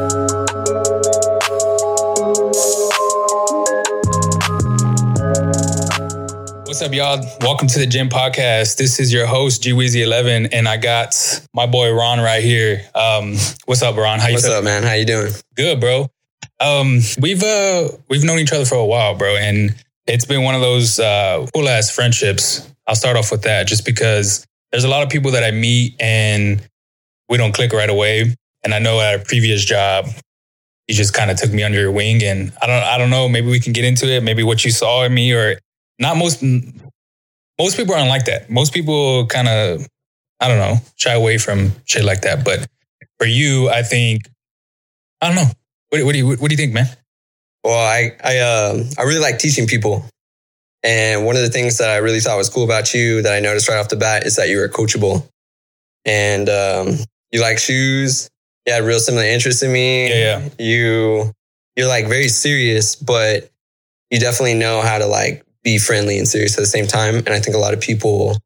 What's up, y'all? Welcome to the Ginn Podcast. This is your host, G Weezy 11 and I got my boy Ron right here. Um, what's up, Ron? How you What's up, man? How you doing? Good, bro. Um, we've uh we've known each other for a while, bro, and it's been one of those uh, cool ass friendships. I'll start off with that, just because there's a lot of people that I meet and we don't click right away. And I know at a previous job, you just kind of took me under your wing, and I don't I don't know. Maybe we can get into it. Maybe what you saw in me, or not most most people aren't like that. Most people kind of I don't know shy away from shit like that. But for you, I think I don't know. What, what do you what do you think, man? Well, I I uh, I really like teaching people, and one of the things that I really thought was cool about you that I noticed right off the bat is that you were coachable, and um, you like shoes. You had real similar interests in me. Yeah, yeah. You you're like very serious, but you definitely know how to like be friendly and serious at the same time. And I think a lot of people,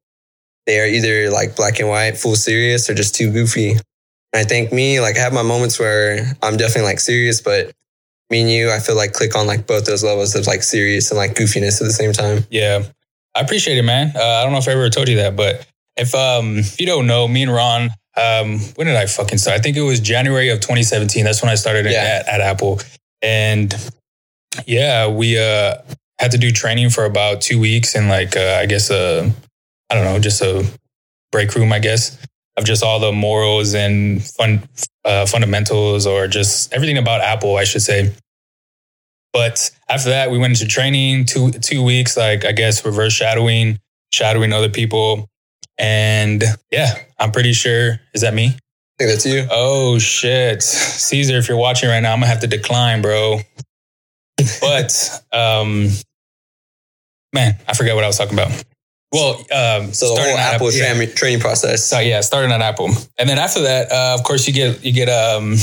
they are either like black and white, full serious, or just too goofy. And I think me, like, I have my moments where I'm definitely like serious, but me and you, I feel like click on like both those levels of like serious and like goofiness at the same time. Yeah. I appreciate it, man. Uh, I don't know if I ever told you that, but if um if you don't know, me and Ron, um, when did I fucking start? I think it was January of 2017. That's when I started yeah. at, at Apple. And yeah, we uh had to do training for about two weeks and like uh, I guess uh, I don't know, just a break room, I guess, of just all the morals and fun uh, fundamentals or just everything about Apple, I should say. But after that, we went into training two two weeks, like I guess reverse shadowing, shadowing other people, and yeah, I'm pretty sure is that me. I think that's you. Oh shit, Caesar! If you're watching right now, I'm gonna have to decline, bro but um, man, I forget what I was talking about. Well, um, so the whole Apple, Apple yeah. training process. So yeah, starting on Apple, and then after that, uh, of course, you get you get um,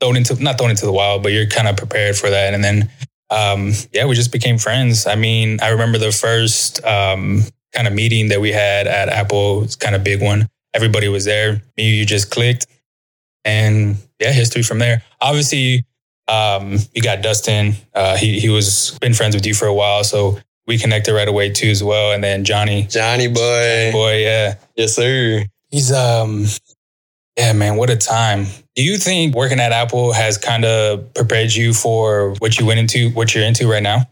thrown into not thrown into the wild, but you're kind of prepared for that, and then um, yeah, we just became friends. I mean, I remember the first um, kind of meeting that we had at Apple. It's kind of big one. Everybody was there. Me, you just clicked, and yeah, history from there. Obviously, um, you got Dustin. Uh, he he was been friends with you for a while, so we connected right away too as well. And then Johnny, Johnny boy, Johnny boy, yeah, yes sir. He's um, yeah, man, what a time. Do you think working at Apple has kind of prepared you for what you went into, what you're into right now?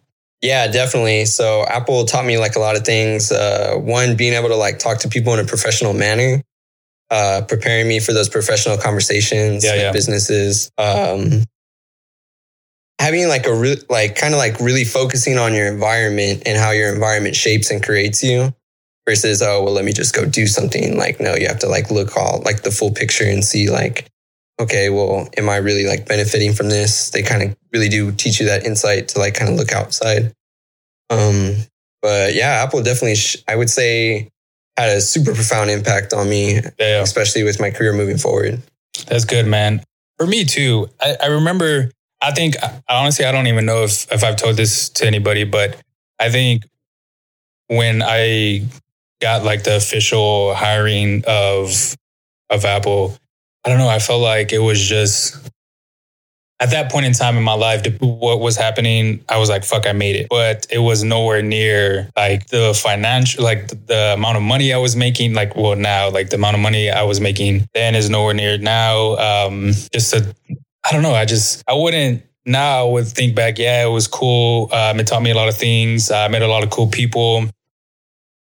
Yeah, definitely. So Apple taught me like a lot of things. Uh, one, being able to like talk to people in a professional manner, uh, preparing me for those professional conversations yeah, yeah. businesses. Um, having like a real, like kind of like really focusing on your environment and how your environment shapes and creates you versus oh well let me just go do something like no you have to like look all like the full picture and see like okay well am i really like benefiting from this? They kind of really do teach you that insight to like kind of look outside. Um but yeah apple definitely sh- i would say had a super profound impact on me yeah. especially with my career moving forward. That's good man. For me too I, I remember I think I honestly, I don't even know if if I've told this to anybody, but I think when I got like the official hiring of of Apple, I don't know. I felt like it was just at that point in time in my life, what was happening, I was like, fuck, I made it. But it was nowhere near like the financial, like the amount of money I was making. Like, well, now, like the amount of money I was making then is nowhere near now. Um, just a I don't know. I just, I wouldn't, now I would think back, yeah, it was cool. Um, it taught me a lot of things. I met a lot of cool people,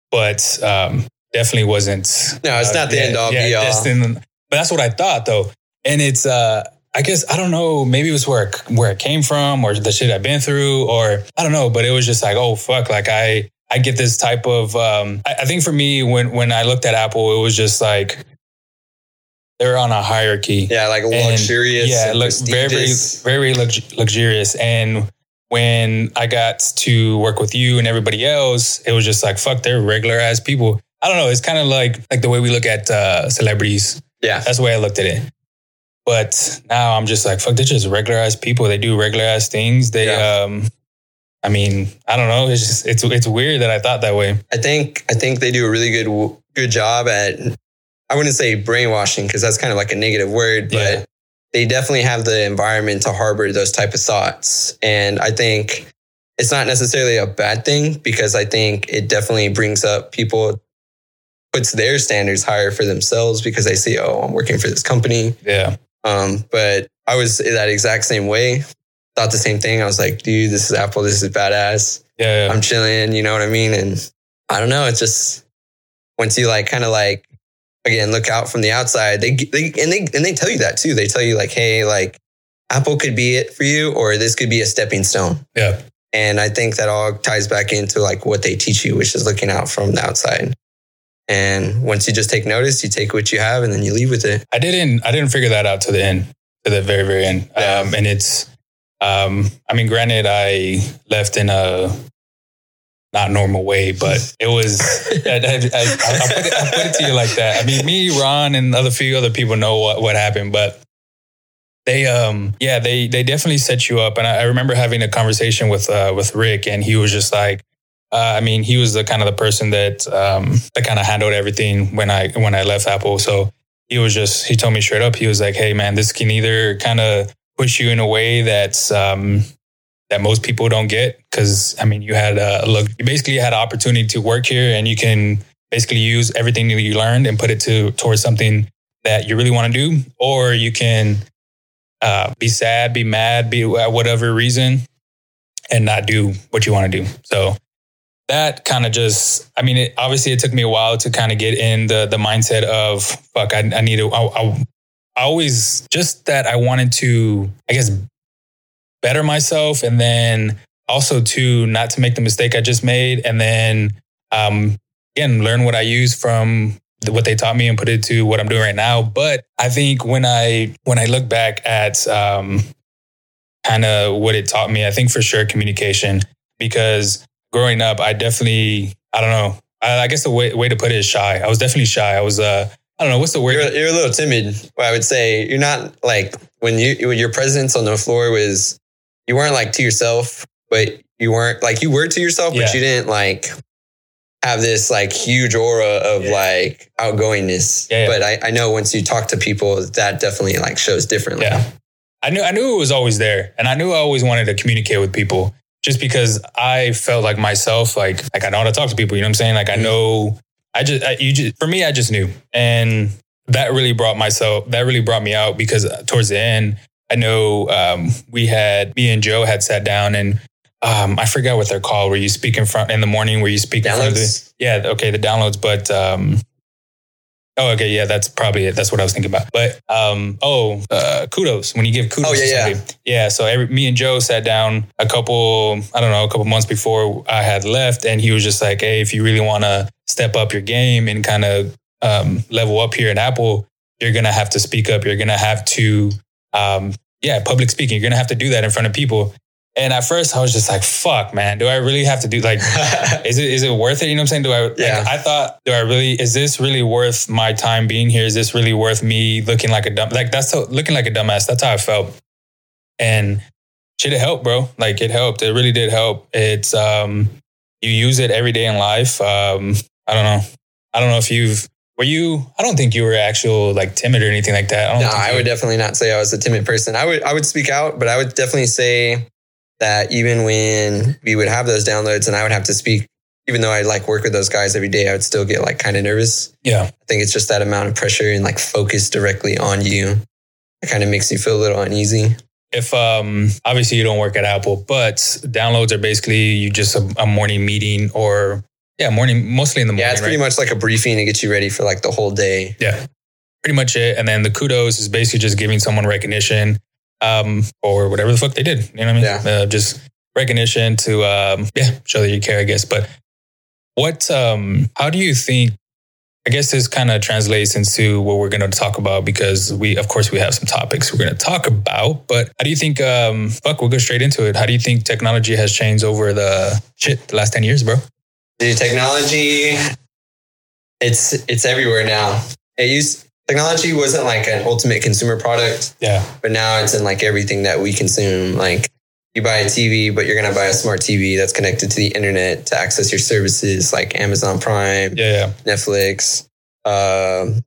but um, definitely wasn't. No, it's uh, not the yeah, end all yeah, be all. Destined, but that's what I thought though. And it's, uh, I guess, I don't know, maybe it was where, where it came from or the shit I've been through or I don't know, but it was just like, oh, fuck, like I, I get this type of, um, I, I think for me, when, when I looked at Apple, it was just like, they're on a hierarchy. Yeah, like luxurious. And, yeah, look very, very, very lux- luxurious. And when I got to work with you and everybody else, it was just like, fuck, they're regular ass people. I don't know. It's kind of like like the way we look at uh, celebrities. Yeah, that's the way I looked at it. But now I'm just like, fuck, they're just regular ass people. They do regular ass things. They, yeah. um, I mean, I don't know. It's just it's it's weird that I thought that way. I think I think they do a really good good job at I wouldn't say brainwashing because that's kind of like a negative word, but they definitely have the environment to harbor those type of thoughts. And I think it's not necessarily a bad thing because I think it definitely brings up people puts their standards higher for themselves because they see, oh, I'm working for this company. Yeah. Um, but I was that exact same way. Thought the same thing. I was like, dude, this is Apple. This is badass. Yeah. yeah. I'm chilling. You know what I mean? And I don't know. It's just once you like kind of like again look out from the outside, they they and they and they tell you that too. They tell you like, hey, like Apple could be it for you, or this could be a stepping stone. Yeah. And I think that all ties back into like what they teach you, which is looking out from the outside. And once you just take notice, you take what you have and then you leave with it. I didn't I didn't figure that out to the end, to the very, very end. Yeah. Um, and it's um, I mean, granted, I left in a not normal way, but it was. I, I, I, will put it, I'll put it to you like that. I mean, me, Ron, and other few other people know what what happened, but they, um, yeah, they they definitely set you up. And I, I remember having a conversation with uh, with Rick, and he was just like, uh, I mean, he was the kind of the person that um, that kind of handled everything when I when I left Apple. So he was just he told me straight up, he was like, "Hey, man, this can either kind of push you in a way that's um, that most people don't get because I mean, you had a look, you basically had an opportunity to work here, and you can basically use everything that you learned and put it to towards something that you really want to do, or you can uh, be sad, be mad, be uh, whatever reason, and not do what you want to do. So that kind of just, I mean, it, obviously it took me a while to kind of get in the the mindset of fuck, I, I need to. I, I, I always just that I wanted to, I guess, better myself, and then also to not to make the mistake I just made, and then um, again learn what I use from what they taught me and put it to what I'm doing right now. But I think when I when I look back at um, kind of what it taught me, I think for sure communication because growing up, I definitely I don't know. I, I guess the way way to put it is shy. I was definitely shy. I was uh I don't know what's the word. You're, you're a little timid. I would say you're not like when you when your presence on the floor was you weren't like to yourself, but you weren't like you were to yourself, but Yeah. you didn't like have this like huge aura of Yeah. like outgoingness. Yeah. But I, I know once you talk to people, that definitely like shows differently. Yeah. I knew I knew it was always there, and I knew I always wanted to communicate with people, just because I felt like myself, like like I know how to talk to people. You know what I'm saying? Like I know, I just I, you just for me, I just knew, and that really brought myself. That really brought me out because towards the end, I know um, we had me and Joe had sat down and. Um, I forgot what they're called. Where you speak in front in the morning, where you speak in front of the Downloads. yeah, okay, the downloads, but um Oh, okay, yeah, that's probably it. That's what I was thinking about. But um, oh, uh, kudos when you give kudos. Oh, yeah, to yeah. somebody. yeah. So every, me and Joe sat down a couple, I don't know, a couple months before I had left, and he was just like, "Hey, if you really want to step up your game and kind of um, level up here in Apple, you're gonna have to speak up. You're gonna have to, um, yeah, public speaking. You're gonna have to do that in front of people." And at first, I was just like, "Fuck, man, do I really have to do like?" is it is it worth it? You know what I'm saying? Do I like, I thought, do I really is this really worth my time being here? Is this really worth me looking like a dumb like that's so, looking like a dumbass? That's how I felt. And shit, it helped, bro. Like it helped. It really did help. It's um you use it every day in life. Um, I don't know. I don't know if you've were you I don't think you were actual like timid or anything like that. I don't No, I would definitely not say I was a timid person. I would I would speak out, but I would definitely say that even when we would have those downloads and I would have to speak, even though I like work with those guys every day, I would still get like kind of nervous. Yeah. I think it's just that amount of pressure and like focus directly on you. It kind of makes you feel a little uneasy. if um obviously you don't work at Apple, but downloads are basically you just a, a morning meeting or yeah, morning mostly in the morning. Yeah, it's pretty right? much like a briefing to get you ready for like the whole day. Yeah. Pretty much it. And then the kudos is basically just giving someone recognition um or whatever the fuck they did. You know what I mean? Uh, just recognition to um yeah, show that you care, I guess. But what um how do you think I guess this kind of translates into what we're going to talk about because we, of course, we have some topics we're going to talk about. But how do you think? Um, fuck, we'll go straight into it. How do you think technology has changed over the shit the last ten years, bro? Dude, technology, it's it's everywhere now. It used technology wasn't like an ultimate consumer product. Yeah, but now it's in like everything that we consume. Like you buy a TV, but you're gonna buy a smart TV that's connected to the internet to access your services like Amazon Prime, yeah, yeah. Netflix. Um,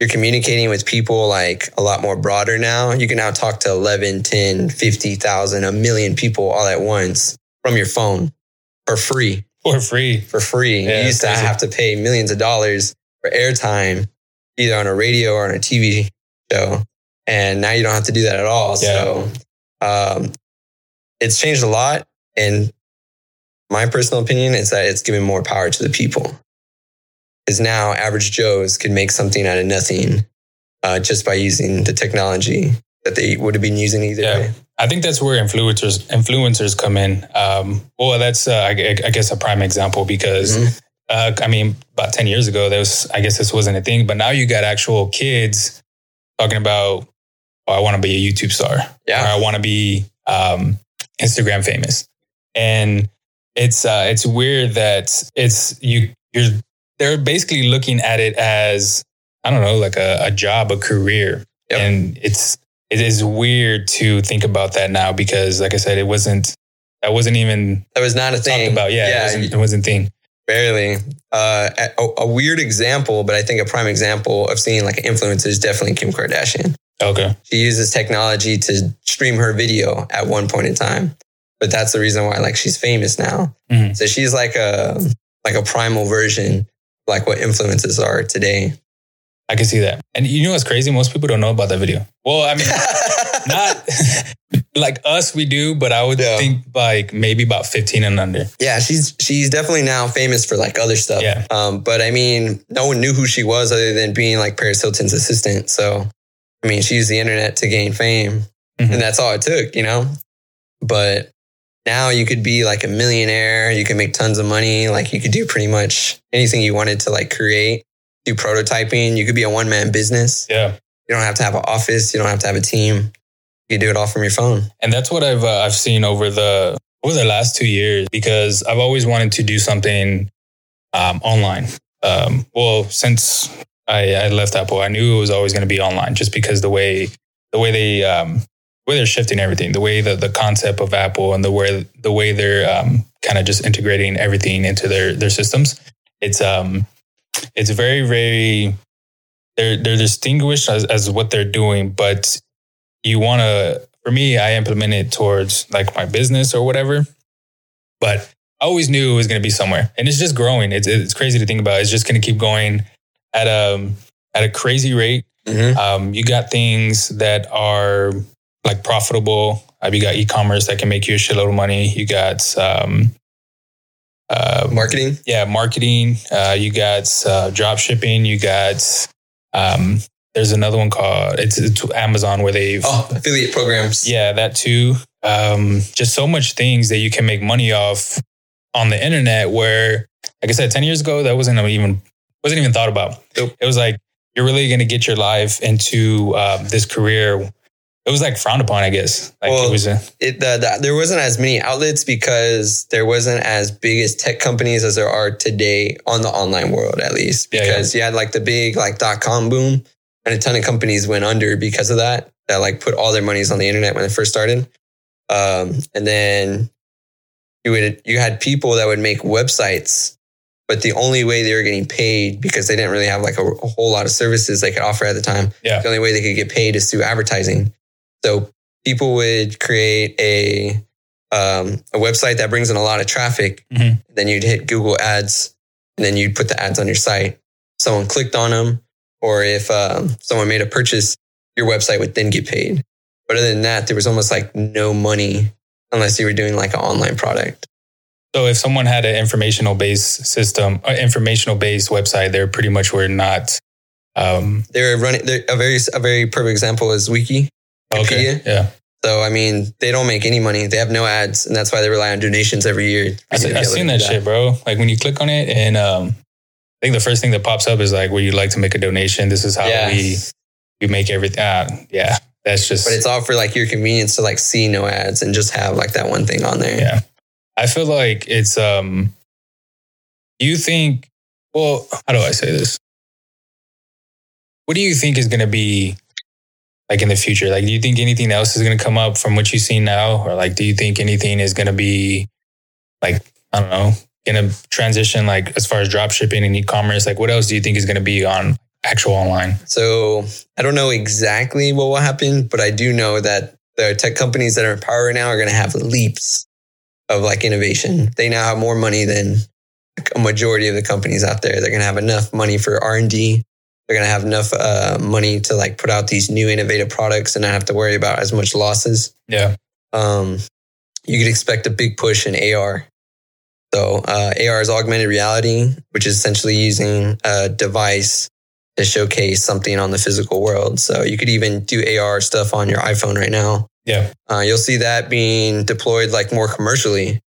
you're communicating with people like a lot more broader now. You can now talk to 11, 10, 50,000, a million people all at once from your phone for free. For free. For free. Yeah, you used to have to pay millions of dollars for airtime, either on a radio or on a TV show. And now you don't have to do that at all. So um, it's changed a lot. And my personal opinion is that it's given more power to the people. Because now average Joes can make something out of nothing uh, just by using the technology that they would have been using either Yeah. way. I think that's where influencers influencers come in. Um, well, that's uh, I, I guess a prime example because Mhm. Uh, I mean, about ten years ago, there was I guess this wasn't a thing, but now you got actual kids talking about, oh, I want to be a YouTube star, or Yeah. I want to be um, Instagram famous, and it's uh, it's weird that it's you you're they're basically looking at it as I don't know like a, a job, a career, Yep. and it's it is weird to think about that now because, like I said, it wasn't that wasn't even That was not a thing. about. Yeah, Yeah, it, wasn't, it wasn't a thing. Barely. Uh, a, a weird example, but I think a prime example of seeing like influencers is definitely Kim Kardashian. Okay, She uses technology to stream her video at one point in time, but that's the reason why like she's famous now. Mhm. So she's like a like a primal version, like what influencers are today. I can see that. And you know what's crazy? Most people don't know about that video. Well, I mean, not like us, we do, but I would Yeah. think like maybe about fifteen and under. yeah, she's she's definitely now famous for like other stuff. Yeah. Um, but I mean, no one knew who she was other than being like Paris Hilton's assistant. So, I mean, she used the internet to gain fame, Mhm. and that's all it took, you know. But now you could be like a millionaire. You can make tons of money. Like you could do pretty much anything you wanted to like create. Do prototyping. You could be a one man business. Yeah, You don't have to have an office. You don't have to have a team. You do it all from your phone. and that's what I've uh, I've seen over the over the last two years because I've always wanted to do something um, online. Um, well, since I, I left Apple, I knew it was always going to be online, just because the way the way they um, the way they're shifting everything, the way the the concept of Apple and the way the way they're um, kind of just integrating everything into their their systems. It's um it's very very they're they're distinguished as, as what they're doing, but you want to for me i implement it towards like my business or whatever but i always knew it was going to be somewhere and it's just growing it's, it's crazy to think about it's just going to keep going at a at a crazy rate um, you got things that are like profitable uh, you got e-commerce that can make you a shitload of money you got um, uh, Marketing. yeah, marketing. Uh, you got uh, drop shipping. You got um, there's another one called it's, it's Amazon where they've Oh, affiliate programs. yeah that too. Um, just so much things that you can make money off on the internet. Where, like I said, ten years ago, that wasn't even wasn't even thought about. Nope. It was like you're really going to get your life into uh, this career. It was like frowned upon, I guess. Like Well, it was a, it, the, the, there wasn't as many outlets because there wasn't as big as tech companies as there are today on the online world, at least. Yeah, yeah. Because you had like the big like dot com boom, and a ton of companies went under because of that. That like put all their monies on the internet when it first started. Um, and then you would you had people that would make websites, but the only way they were getting paid because they didn't really have like a, a whole lot of services they could offer at the time. Yeah. The only way they could get paid is through advertising. So people would create a um, a website that brings in a lot of traffic. Mhm. Then you'd hit Google Ads, and then you'd put the ads on your site. Someone clicked on them, or if um, someone made a purchase, your website would then get paid. But other than that, there was almost like no money unless you were doing like an online product. So if someone had an informational based system, an informational based website, they're pretty much were not. Um, They're running. They're a very a very perfect example is Wiki. okay. Wikipedia. Yeah. So I mean, they don't make any money. They have no ads, and that's why they rely on donations every year. I, for you to be have seen to that, shit, bro. Like when you click on it, and um, I think the first thing that pops up is like, "Would you like to make a donation? This is how Yeah. we we make everything." Uh, yeah, that's just. But it's all for like your convenience to like see no ads and just have like that one thing on there. yeah. I feel like it's. um you think? Well, how do I say this? What do you think is going to be like in the future? Like, do you think anything else is going to come up from what you see now, or like, do you think anything is going to be like I don't know, going to transition like as far as drop shipping and e-commerce? Like, what else do you think is going to be on actual online? So I don't know exactly what will happen, but I do know that the tech companies that are in power right now are going to have leaps of like innovation. They now have more money than a majority of the companies out there. They're going to have enough money for R and D. They're going to have enough uh, money to like put out these new innovative products and not have to worry about as much losses. Yeah. Um, you could expect a big push in AR. So uh, AR is augmented reality, which is essentially using a device to showcase something on the physical world. So you could even do AR stuff on your iPhone right now. Yeah. Uh, you'll see that being deployed like more commercially.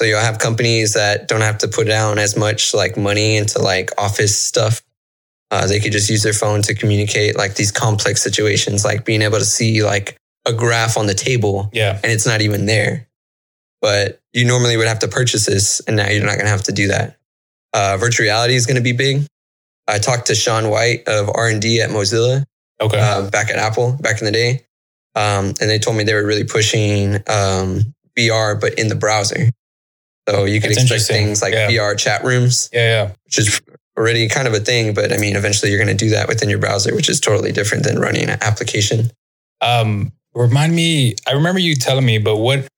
So you'll have companies that don't have to put down as much like money into like office stuff. Uh, they could just use their phone to communicate like these complex situations, like being able to see like a graph on the table Yeah. and it's not even there. But you normally would have to purchase this, and now you're not going to have to do that. Uh, virtual reality is going to be big. I talked to Sean White of R and D at Mozilla Okay. uh, back at Apple back in the day, um, and they told me they were really pushing um, VR, but in the browser. So you could That's expect things like Yeah. VR chat rooms, yeah. Yeah. which is already kind of a thing. But I mean, eventually you're going to do that within your browser, which is totally different than running an application. Um, remind me. I remember you telling me, but what?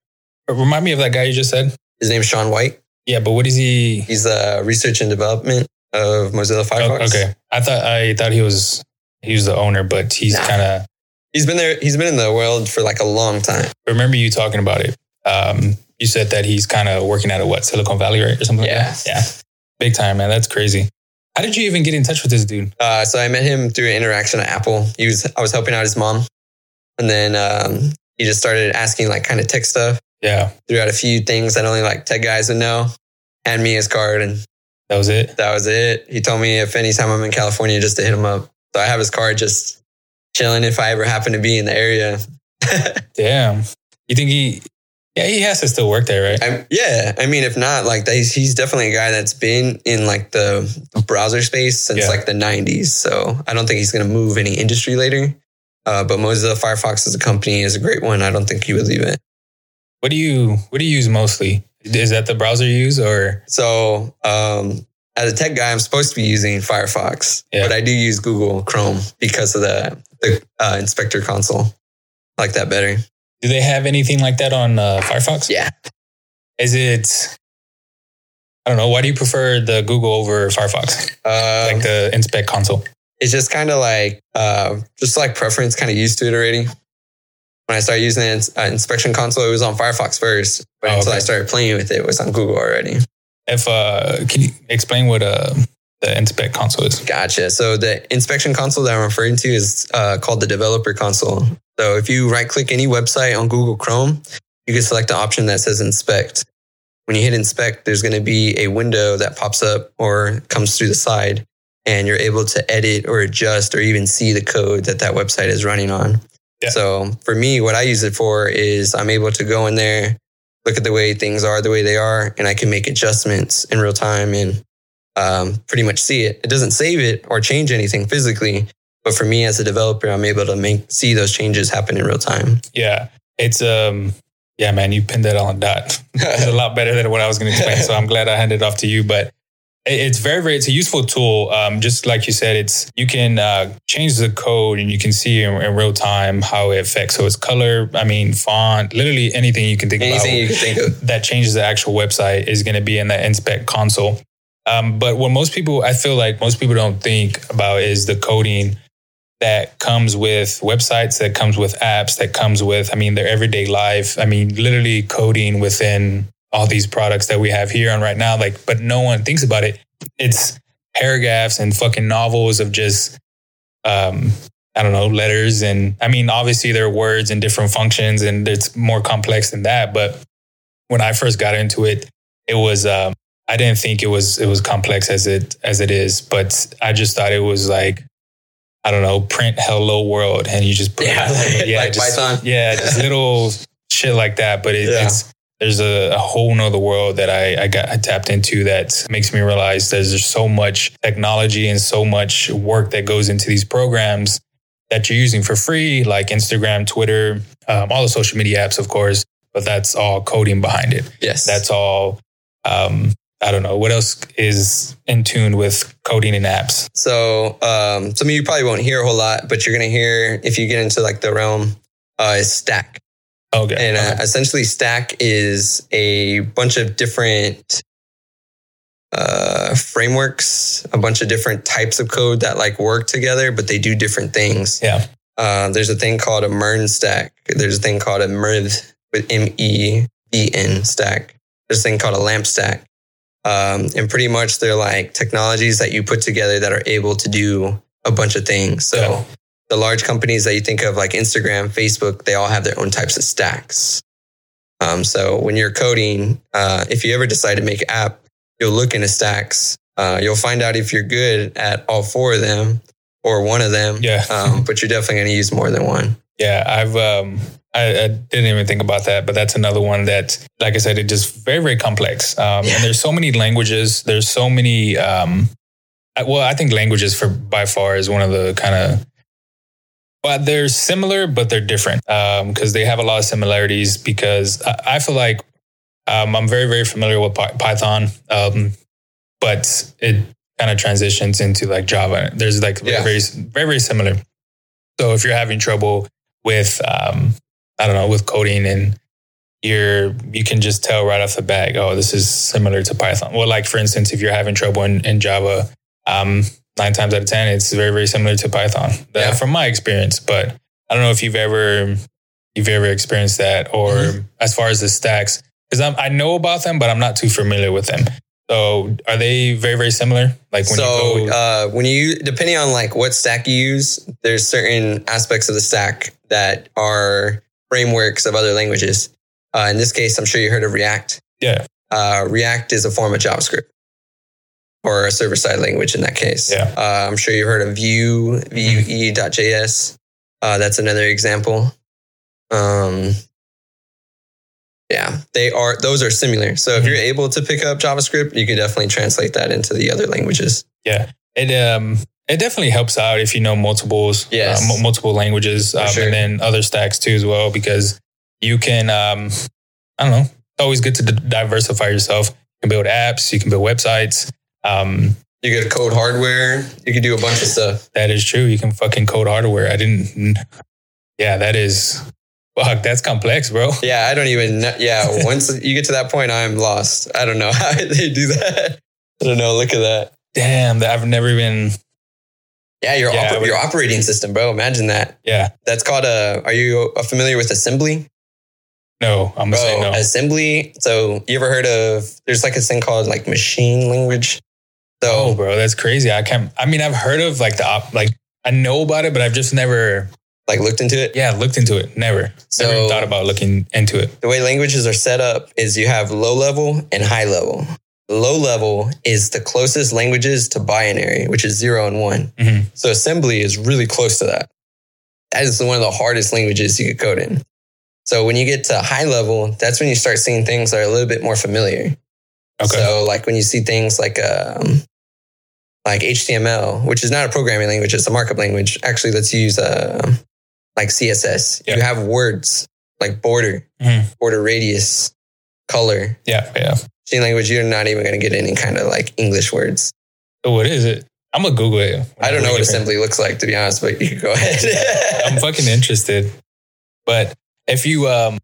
Remind me of that guy you just said. His name's Sean White. Yeah, but what is he? He's the research and development of Mozilla Oh, Firefox. okay, I thought I thought he was he was the owner, but he's Nah. kind of. He's been there. He's been in the world for like a long time. Remember you talking about it? Um, you said that he's kind of working out of what Silicon Valley, right, or something Yeah. like that. Yeah, big time, man. That's crazy. How did you even get in touch with this dude? Uh, so I met him through an interaction at Apple. He was I was helping out his mom, and then um, he just started asking like kind of tech stuff. Yeah, Threw out a few things that only like tech guys would know. Hand me his card, and that was it. that was it. He told me if anytime I'm in California, just to hit him up. So I have his card just chilling if I ever happen to be in the area. Damn. You think he? Yeah, he has to still work there, right? I'm, yeah, I mean, if not, like he's, he's definitely a guy that's been in like the browser space since Yeah. like the '90s. So I don't think he's going to move any industry later. Uh, but Mozilla Firefox as a company is a great one. I don't think he would leave it. What do you What do you use mostly? Is that the browser you use, or So um, as a tech guy, I'm supposed to be using Firefox, Yeah. but I do use Google Chrome because of the the uh, inspector console. I like that better. do they have anything like that on uh, Firefox? Yeah. Is it? I don't know. Why do you prefer the Google over Firefox, Um, like the inspect console? it's just kind of like uh, just like preference, kind of used to it already. When I started using the ins- uh, inspection console, it was on Firefox first, but Oh, until I started playing with it, it was on Google already. If uh, can you explain what uh the inspect console is? Gotcha. So the inspection console that I'm referring to is uh, called the developer console. So if you right click any website on Google Chrome, you can select the option that says inspect. When you hit inspect, there's going to be a window that pops up or comes through the side, and you're able to edit or adjust or even see the code that that website is running on. Yeah. So for me, what I use it for is I'm able to go in there, look at the way things are, the way they are, and I can make adjustments in real time and um, pretty much see it. It doesn't save it or change anything physically, but for me as a developer, I'm able to make see those changes happen in real time. Yeah, it's um. Yeah, man, you pinned that on dot. It's a lot better than what I was going to explain. So I'm glad I handed it off to you. But it's very, very, it's a useful tool. Um, just like you said, it's you can uh, change the code and you can see in, in real time how it affects. So it's color, I mean, font, literally anything you can think Anything about you can think of. that changes the actual website is going to be in that inspect console. Um, but what most people, I feel like most people don't think about is the coding that comes with websites, that comes with apps, that comes with, I mean, their everyday life. I mean, literally coding within all these products that we have here on right now. Like, but no one thinks about it. It's paragraphs and fucking novels of just, um, I don't know, letters. And I mean, obviously there are words and different functions and it's more complex than that. But when I first got into it, it was, um, I didn't think it was, it was complex as it, as it is, but I just thought it was like, I don't know, print hello world. And you just put, Yeah, like- like just, Python. yeah, just little shit like that. But it, Yeah. it's, there's a, a whole nother world that I, I got I tapped into that makes me realize there's just so much technology and so much work that goes into these programs that you're using for free, like Instagram, Twitter, um, all the social media apps, of course. But that's all coding behind it. Yes. That's all um, I don't know what else is in tune with coding and apps. So um, some of you probably won't hear a whole lot, but you're gonna hear if you get into like the realm uh, is Stack, Okay, and uh, essentially Stack is a bunch of different uh, frameworks, a bunch of different types of code that like work together, but they do different things. yeah, Uh, there's a thing called a MERN stack. There's a thing called a MEVN with M E V N stack. There's a thing called a LAMP stack. Um, and pretty much they're like technologies that you put together that are able to do a bunch of things. So Yeah. The large companies that you think of, like Instagram, Facebook, they all have their own types of stacks. Um, so when you're coding, uh, if you ever decide to make an app, you'll look into stacks. Uh, you'll find out if you're good at all four of them or one of them. Yeah. Um, but you're definitely going to use more than one. yeah. I've um, I, I didn't even think about that, but that's another one that, like I said, it just very very complex. Um, Yeah. And there's so many languages. There's so many. Um, I- well, I think languages for by far is one of the kind of. But they're similar, but they're different because they have a lot of similarities. Because I, I feel like um, I'm very very familiar with Py- Python, um, but it kind of transitions into like Java. There's like Yeah. very, very, very, very similar. So if you're having trouble with, um, I don't know, with coding and you're, you can just tell right off the bat, oh, this is similar to Python. Well, like for instance, if you're having trouble in, in Java, um, nine times out of 10, it's very, very similar to Python That- Yeah. from my experience. But I don't know if you've ever, you've ever experienced that or Mhm. as far as the stacks, because I know about them, but I'm not too familiar with them. So are they very, very similar? Like when so you go, uh, when you, depending on like what stack you use, there's certain aspects of the stack that are frameworks of other languages. Uh, in this case, I'm sure you heard of React. yeah, Uh, React is a form of JavaScript or a server side language in that case. Yeah. Uh, I'm sure you've heard of Vue, Vue.js. Uh, that's another example. Um, yeah, they are, those are similar. So if Mhm. you're able to pick up JavaScript, you can definitely translate that into the other languages. Yeah, it um it definitely helps out if you know multiples, Yes. uh, mu- multiple languages, um, sure. and then other stacks too as well, because you can um I don't know. It's always good to d- diversify yourself. You can build apps, you can build websites. Um, You could code hardware. You could do a bunch of stuff. that is true. You can fucking code hardware. I didn't. Yeah, that is. Fuck, that's complex, bro. Yeah, I don't even know. Yeah, once you get to that point, I'm lost. I don't know how they do that. I don't know. Look at that. Damn, that I've never even. Yeah, your, Yeah, oper- your operating system, bro. Imagine that. Yeah, That's called a. Are you familiar with assembly? no, I'm gonna say Bro, no. assembly. So you ever heard of? There's like a thing called like machine language. So Oh, bro, that's crazy. I can't. I mean, I've heard of like the op, like I know about it, but I've just never, like looked into it. yeah, looked into it. Never, So- never thought about looking into it. The way languages are set up is you have low level and high level. Low level is the closest languages to binary, which is zero and one. Mhm. So assembly is really close to that. That is one of the hardest languages you could code in. So when you get to high level, that's when you start seeing things that are a little bit more familiar. Okay. So like when you see things like um, like HTML, which is not a programming language, it's a markup language. Actually, let's use uh, like CSS. Yeah. You have words like border, Mhm. border radius, color. yeah, yeah. Machine language, you're not even going to get any kind of like English words. So what is it? I'm gonna Google it. I don't know what assembly looks like, to be honest, but you can go ahead. I'm fucking interested. But if you um,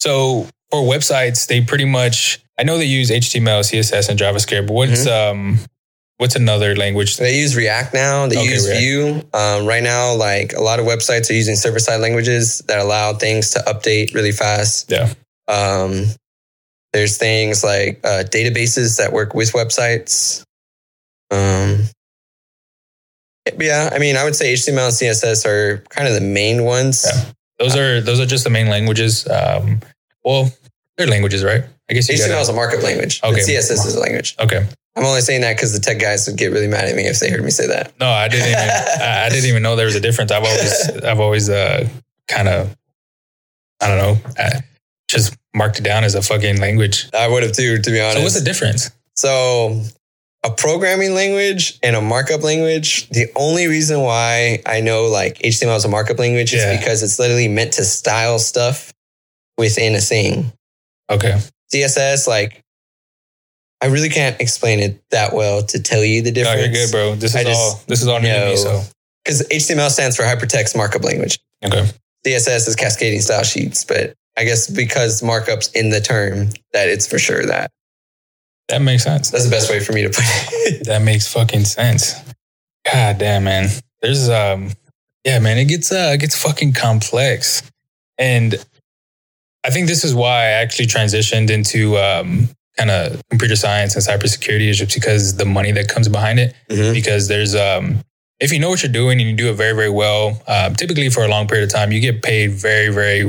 so for websites, they pretty much. I know they use HTML, CSS, and JavaScript. But what's um, what's another language? They use React now. They Okay, use React. Vue. Um, right now, like a lot of websites are using server side languages that allow things to update really fast. Yeah. Um, there's things like uh, databases that work with websites. Um, yeah, I mean, I would say HTML and CSS are kind of the main ones. Yeah. Those are those are just the main languages. Um, well, they're languages, right? I guess HTML got is a markup language. Okay. CSS is a language. Okay. I'm only saying that because the tech guys would get really mad at me if they heard me say that. No, I didn't. Even, I I didn't even know there was a difference. I've always, I've always, uh, kind of, I don't know, uh, just marked it down as a fucking language. I would have too, to be honest. So what's the difference? So, a programming language and a markup language, the only reason why I know like HTML is a markup language Yeah. is because it's literally meant to style stuff within a thing. Okay. CSS, like, I really can't explain it that well to tell you the No, difference. you're good, bro. This is I all this is all new to me. So Because HTML stands for hypertext markup language. okay. CSS is cascading style sheets, but I guess because markups in the term, that it's for sure that. That makes sense. That's the best way for me to put it. That makes fucking sense. God damn, man. There's um yeah, man, it gets uh it gets fucking complex. And I think this is why I actually transitioned into um kind of computer science and cybersecurity is just because the money that comes behind it. Mhm. Because there's um if you know what you're doing and you do it very, very well, um, typically for a long period of time, you get paid very, very,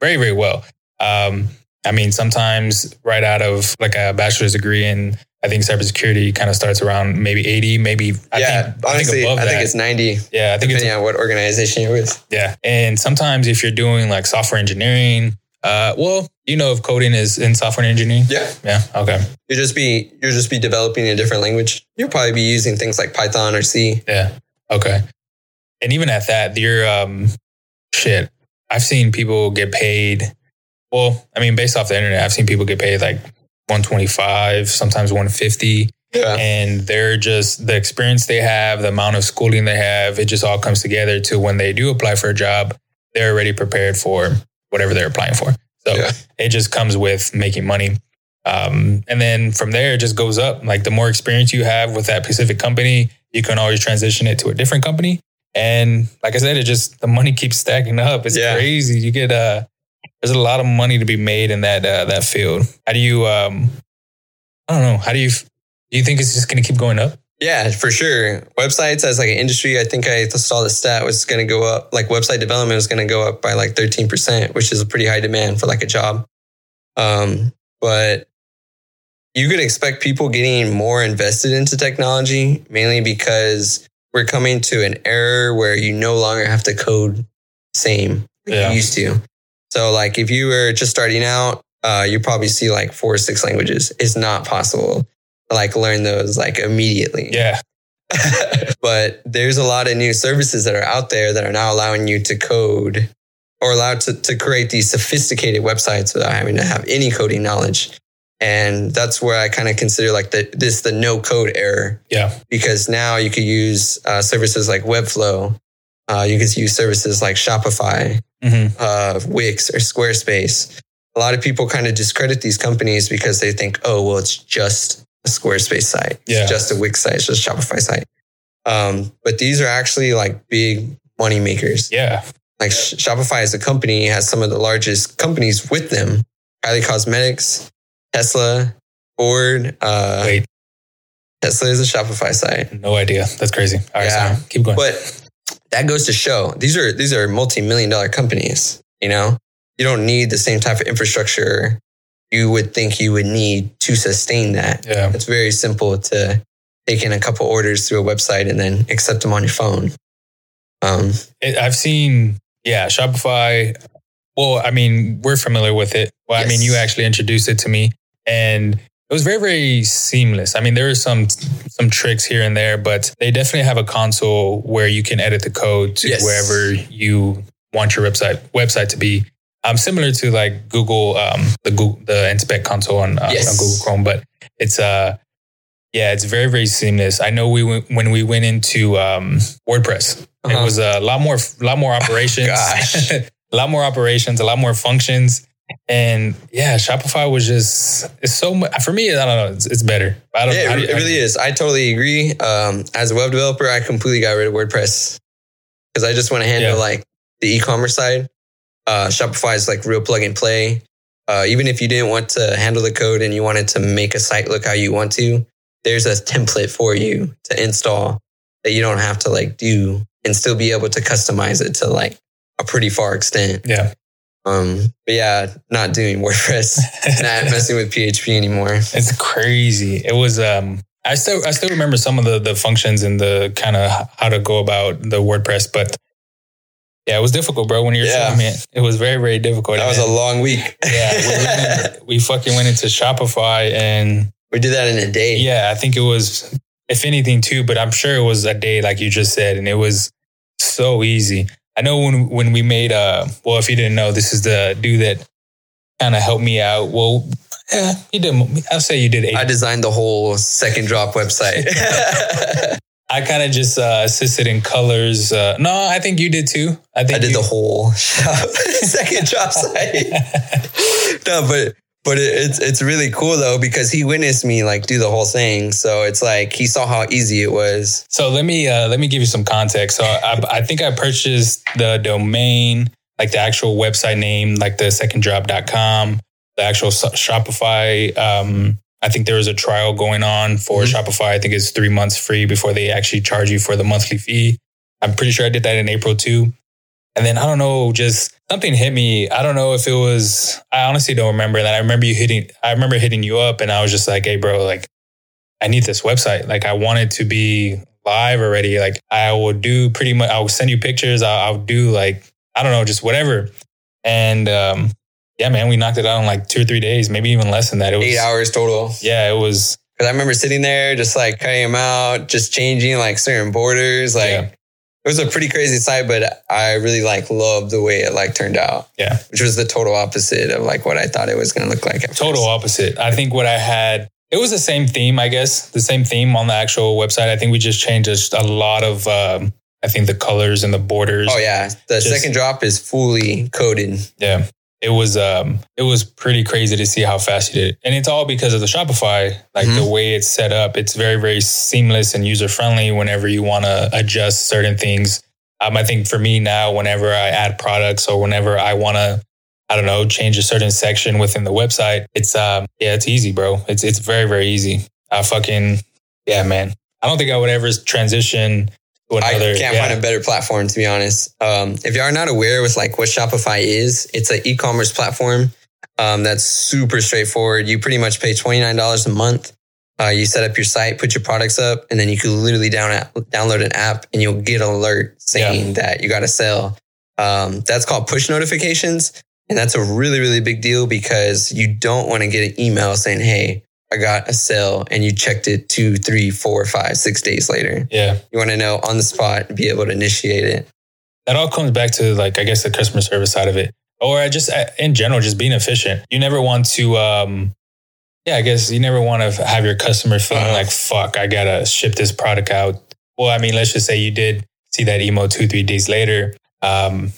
very, very well. Um, I mean, sometimes right out of like a bachelor's degree in I think cybersecurity kind of starts around maybe 80, maybe I yeah, think, honestly, I think above I think it's 90, yeah, I think it's depending on what organization you're with. yeah. And sometimes if you're doing like software engineering, uh, well, you know if coding is in software engineering. Yeah. Yeah. Okay. You just be you just be developing a different language. You'll probably be using things like Python or C. Yeah. Okay. And even at that, you're um shit. I've seen people get paid. Well, I mean, based off the internet, I've seen people get paid like 125, sometimes 150. Yeah. And they're just the experience they have, the amount of schooling they have, it just all comes together to when they do apply for a job, they're already prepared for whatever they're applying for. So Yeah. it just comes with making money. Um, and then from there, it just goes up. Like the more experience you have with that specific company, you can always transition it to a different company. And like I said, it just the money keeps stacking up. It's Yeah. crazy. You get uh there's a lot of money to be made in that uh, that field. How do you um I don't know, how do you do you think it's just gonna keep going up? Yeah, for sure. Websites as like an industry, I think I saw the stat was going to go up. Like website development was going to go up by like 13%, which is a pretty high demand for like a job. Um, but you could expect people getting more invested into technology, mainly because we're coming to an era where you no longer have to code same like Yeah. you used to. So like if you were just starting out, uh, you probably see like four or six languages. It's not possible like learn those like immediately. Yeah. but there's a lot of new services that are out there that are now allowing you to code or allowed to, to create these sophisticated websites without having to have any coding knowledge. And that's where I kind of consider like the, this the no code era Yeah. because now you could use uh, services like Webflow. Uh, you could use services like Shopify, hmm uh, Wix, or Squarespace. A lot of people kind of discredit these companies because they think, oh, well, it's just a Squarespace site. Yeah. It's just a Wix site. It's just a Shopify site. Um, but these are actually like big money makers. Yeah. Like Sh- Shopify as a company has some of the largest companies with them. Kylie Cosmetics, Tesla, Ford. Uh, Wait, Tesla is a Shopify site. no idea. That's crazy. All right, Yeah. sorry. Keep going. But that goes to show these are these are multi-million dollar companies, you know? You don't need the same type of infrastructure you would think you would need to sustain that. yeah. It's very simple to take in a couple orders through a website and then accept them on your phone. Um, I've seen, yeah, Shopify. Well, I mean, we're familiar with it. Well, I mean, you actually introduced it to me, and it was very, very seamless. I mean, there are some some tricks here and there, but they definitely have a console where you can edit the code to Yes. wherever you want your website website to be. Um, similar to like Google, um, the Google, the inspect console on, uh, Yes. on Google Chrome, but it's uh, yeah, it's very, very seamless. I know we went, when we went into um, WordPress, it Uh-huh. was a lot more, lot more operations, a lot more operations, a lot more functions, and yeah, Shopify was just it's so much for me. I don't know, it's, it's better. I don't. yeah, it, do it really is. I totally agree. Um, as a web developer, I completely got rid of WordPress because I just want to handle Yeah. like the e-commerce side. Uh, Shopify is like real plug and play. Uh, even if you didn't want to handle the code and you wanted to make a site look how you want to, there's a template for you to install that you don't have to like do and still be able to customize it to like a pretty far extent. Yeah, Um, but yeah, not doing WordPress, not messing with PHP anymore. it's crazy. It was. um I still I still remember some of the the functions and the kind of how to go about the WordPress, but yeah, it was difficult, bro. When you're Yeah. telling it, it was very very difficult. That was And a long week. yeah, we, in- we fucking went into Shopify and we did that in a day. yeah, I think it was, if anything, too. but I'm sure it was a day like you just said, and it was so easy. I know when when we made uh well, if you didn't know, this is the dude that kind of helped me out. Well, Yeah, you did. I'll say you did eight. I designed the whole second drop website. I kind of just uh, assisted in colors. Uh, no, I think you did too. I think I did you, the whole shop, second job site. no, but but it, it's it's really cool though because he witnessed me like do the whole thing. So it's like he saw how easy it was. So let me uh, let me give you some context. So I, I think I purchased the domain, like the actual website name, like the seconddrop.com, the actual Shopify. Um, I think there was a trial going on for mm-hmm. Shopify. I think it's three months free before they actually charge you for the monthly fee. I'm pretty sure I did that in April too. And then I don't know, just something hit me. I don't know if it was, I honestly don't remember that. I remember you hitting, I remember hitting you up and I was just like, hey, bro, like, I need this website. Like, I want it to be live already. Like, I will do pretty much, I'll send you pictures. I'll, I'll do like, I don't know, just whatever. And um, yeah, man, we knocked it out in like two or three days, maybe even less than that. It was eight hours total. Yeah, it was. Cause I remember sitting there, just like cutting them out, just changing like certain borders. Like yeah. it was a pretty crazy site, but I really like loved the way it like turned out. Yeah. Which was the total opposite of like what I thought it was going to look like. total first. opposite. I think what I had, it was the same theme, I guess, the same theme on the actual website. I think we just changed just a lot of, um, I think the colors and the borders. Oh yeah, the just, second drop is fully coded. Yeah, it was um it was pretty crazy to see how fast you did it. And it's all because of the Shopify, like mm-hmm. the way it's set up. It's very, very seamless and user friendly whenever you want to adjust certain things. Um, I think for me now, whenever I add products or whenever I want to, I don't know, change a certain section within the website, it's um yeah, it's easy, bro. It's it's very, very easy. I fucking yeah, man. I don't think I would ever transition Another, I can't yeah. find a better platform to be honest. Um, if you are not aware with like what Shopify is, it's an e-commerce platform um, that's super straightforward. You pretty much pay twenty nine dollars a month. Uh, you set up your site, put your products up, and then you can literally down download an app, and you'll get an alert saying yeah. that you got to sell. Um, that's called push notifications, and that's a really really big deal because you don't want to get an email saying, "Hey, I got a sale and you checked it two, three, four, five, six days later. Yeah. You want to know on the spot, be able to initiate it. That all comes back to like, I guess the customer service side of it. Or just in general, just being efficient. You never want to, um, yeah, I guess you never want to have your customer feeling uh like, fuck, I got to ship this product out. Well, I mean, let's just say you did see that email two, three days later. Um,